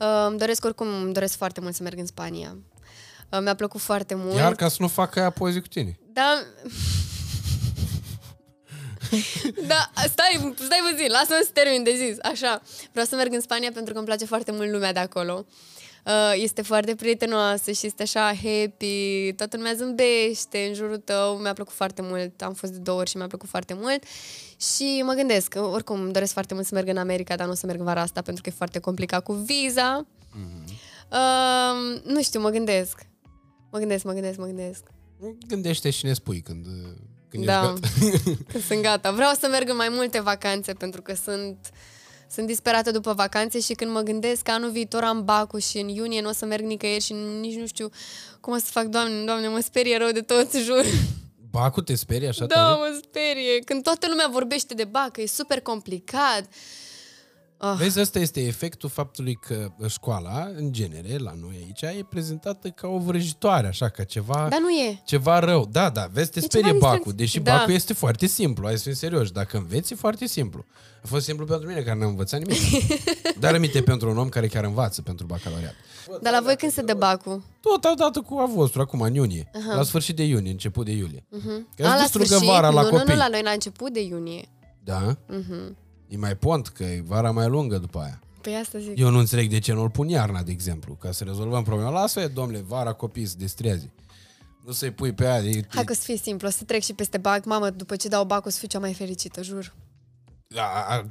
Uh, îmi doresc oricum, îmi doresc foarte mult să merg în Spania. Uh, mi-a plăcut foarte mult. Iar ca să nu facă aia poezii cu tine. Da. da, stai, stai puțin, lasă-mă să termin de zis. Așa, vreau să merg în Spania pentru că îmi place foarte mult lumea de acolo. Uh, este foarte prietenoasă și este așa happy, toată lumea zâmbește în jurul tău, mi-a plăcut foarte mult, am fost de două ori și mi-a plăcut foarte mult și mă gândesc, că oricum îmi doresc foarte mult să merg în America, dar nu o să merg în vara asta pentru că e foarte complicat cu viza. Uh, nu știu, mă gândesc. Mă gândesc, mă gândesc, mă gândesc. Gândește și ne spui când, când Da. ești gata. Că sunt gata. Vreau să merg în mai multe vacanțe pentru că sunt, sunt disperată după vacanțe și când mă gândesc că anul viitor am Bacu și în iunie nu o să merg nicăieri și nici nu știu cum o să fac, doamne, doamne, mă sperie rău de tot, jur. Bacu te sperie așa Da, tare? mă sperie. Când toată lumea vorbește de Bacă, e super complicat. Ah. Vezi, ăsta este efectul faptului că școala, în genere, la noi aici, e prezentată ca o vrăjitoare, așa, ca ceva, Dar nu e. ceva rău. Da, da, vezi, te E sperie ceva bacul, distracție. deși Da. bacul este foarte simplu, hai să fim serioși. Dacă înveți, e foarte simplu. A fost simplu pentru mine, care n-am învățat nimic. Dar aminte pentru un om care chiar învață pentru bacalaureat. Dar la voi când se dă Bacu? Tot odată cu a vostru, acum, în iunie. La sfârșit de iunie, început de iulie. Că A, îți la distrugă sfârșit? vara la nu, copii. nu, nu, la noi la început de iunie. Da? E mai pont, că e vara mai lungă după aia. Păi asta zic. Eu nu înțeleg de ce nu-l pun iarna, de exemplu, ca să rezolvăm problema. Lasă-i, domnule, vara copiii să destrează. Nu să-i pui pe aia. E, Hai că o să fie simplu, o să trec și peste bac. Mamă, după ce dau bac o să fiu cea mai fericită, jur. a, a,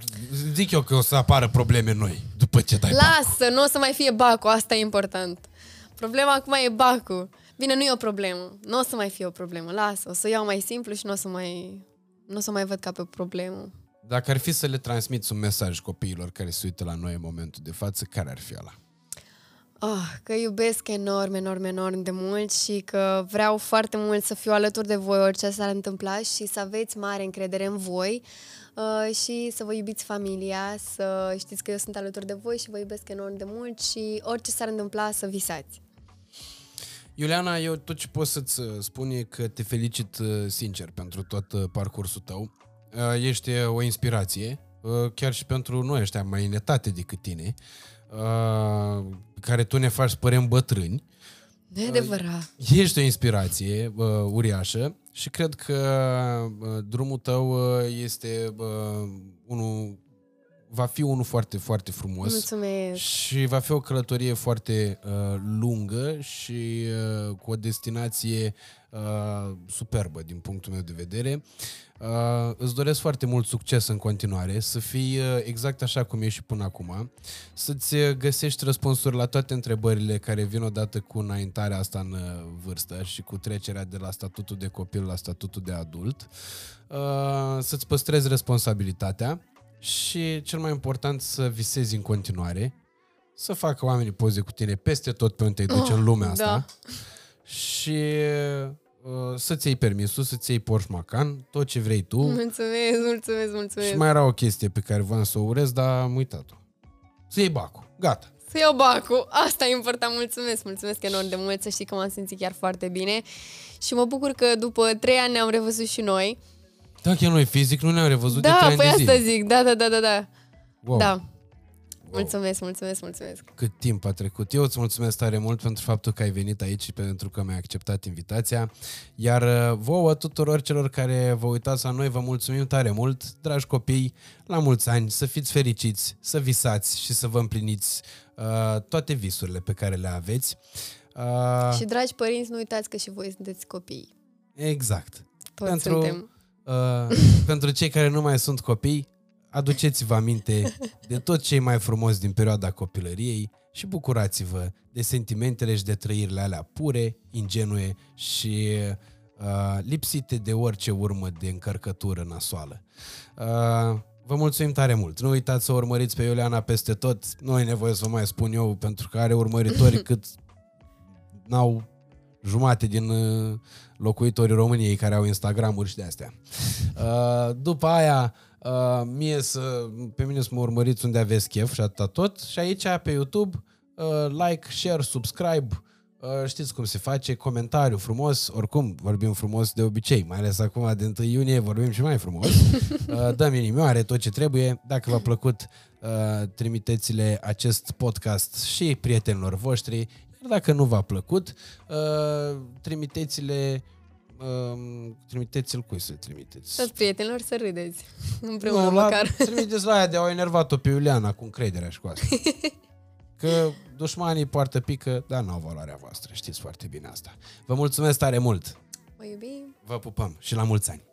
zic eu că o să apară probleme noi după ce dai bacul. Lasă, nu o să mai fie bacul, asta e important. Problema acum e bacul. Bine, nu e o problemă. Nu o să mai fie o problemă. Lasă, o să iau mai simplu și nu o să mai, nu o să mai văd ca pe o problemă. Dacă ar fi să le transmiți un mesaj copiilor care se uită la noi în momentul de față, care ar fi ăla? Oh, că iubesc enorm, enorm, enorm de mult și că vreau foarte mult să fiu alături de voi orice s-ar întâmpla și să aveți mare încredere în voi uh, și să vă iubiți familia, să știți că eu sunt alături de voi și vă iubesc enorm de mult și orice s-ar întâmpla să visați. Iuliana, eu tot ce pot să-ți uh, spun e că te felicit uh, sincer pentru tot uh, parcursul tău. Uh, Ești uh, o inspirație, uh, chiar și pentru noi ăștia mai în etate decât tine, uh, care tu ne faci să părem bătrâni. Nu e adevărat. Ești o inspirație uh, uriașă și cred că uh, drumul tău uh, este uh, unul va fi unul foarte, foarte frumos. Mulțumesc. Și va fi o călătorie foarte uh, lungă și uh, cu o destinație uh, superbă din punctul meu de vedere. Uh, îți doresc foarte mult succes în continuare, să fii uh, exact așa cum ești și până acum, să-ți uh, găsești răspunsuri la toate întrebările care vin odată cu înaintarea asta în uh, vârstă și cu trecerea de la statutul de copil la statutul de adult, uh, să-ți păstrezi responsabilitatea și cel mai important să visezi în continuare, să facă oamenii poze cu tine peste tot pe unde te duci Oh, în lumea da. asta. Și uh, să-ți iei permisul, să-ți iei Porsche Macan, tot ce vrei tu. Mulțumesc, mulțumesc, mulțumesc. Și mai era o chestie pe care voiam să o urez, dar am uitat-o. Să iei bacul. Gata. Să iau bacul. Asta e important. Mulțumesc, mulțumesc enorm de mult. Să știi că m-am simțit chiar foarte bine. Și mă bucur că după trei ani ne-am revăzut și noi. Da, chiar noi fizic nu ne-am revăzut de Da, trei păi ani de asta zile. zic. Da, da, da, da, da. Wow. Da. Mulțumesc, mulțumesc, mulțumesc. cât timp a trecut. Eu îți mulțumesc tare mult pentru faptul că ai venit aici și pentru că mi-ai acceptat invitația. Iar uh, vouă tuturor celor care vă uitați la noi, vă mulțumim tare mult, dragi copii, la mulți ani, să fiți fericiți, să visați și să vă împliniți uh, toate visurile pe care le aveți. Uh, Și dragi părinți, nu uitați că și voi sunteți copii. exact. Toți Pentru- suntem. Uh, pentru cei care nu mai sunt copii, aduceți-vă aminte de tot ce e mai frumos din perioada copilăriei și bucurați-vă de sentimentele și de trăirile alea pure, ingenue și uh, lipsite de orice urmă de încărcătură nasoală. Uh, Vă mulțumim tare mult. Nu uitați să o urmăriți pe Iuliana peste tot. Nu e nevoie să o mai spun eu, pentru că are urmăritori cât n-au jumate din uh, locuitorii României care au Instagram-uri și de astea. Uh, după aia, uh, mie să, pe mine să mă urmăriți unde aveți chef și atâta tot. Și aici, pe YouTube, uh, like, share, subscribe, uh, știți cum se face, comentariu frumos, oricum vorbim frumos de obicei, mai ales acum de 1 iunie vorbim și mai frumos. Uh, dăm inimioare, tot ce trebuie. Dacă v-a plăcut, uh, trimiteți-le acest podcast și prietenilor voștri. Iar dacă nu v-a plăcut, uh, trimiteți-le um, trimiteți-l cui să trimiteți? Toți prietenilor să râdeți. Împreună Nu, la, măcar. trimiteți la aia de au enervat-o pe Iuliana cu încrederea și cu asta. Că dușmanii poartă pică, dar nu au valoarea voastră. Știți foarte bine asta. Vă mulțumesc tare mult. Mă iubim. Vă pupăm și la mulți ani.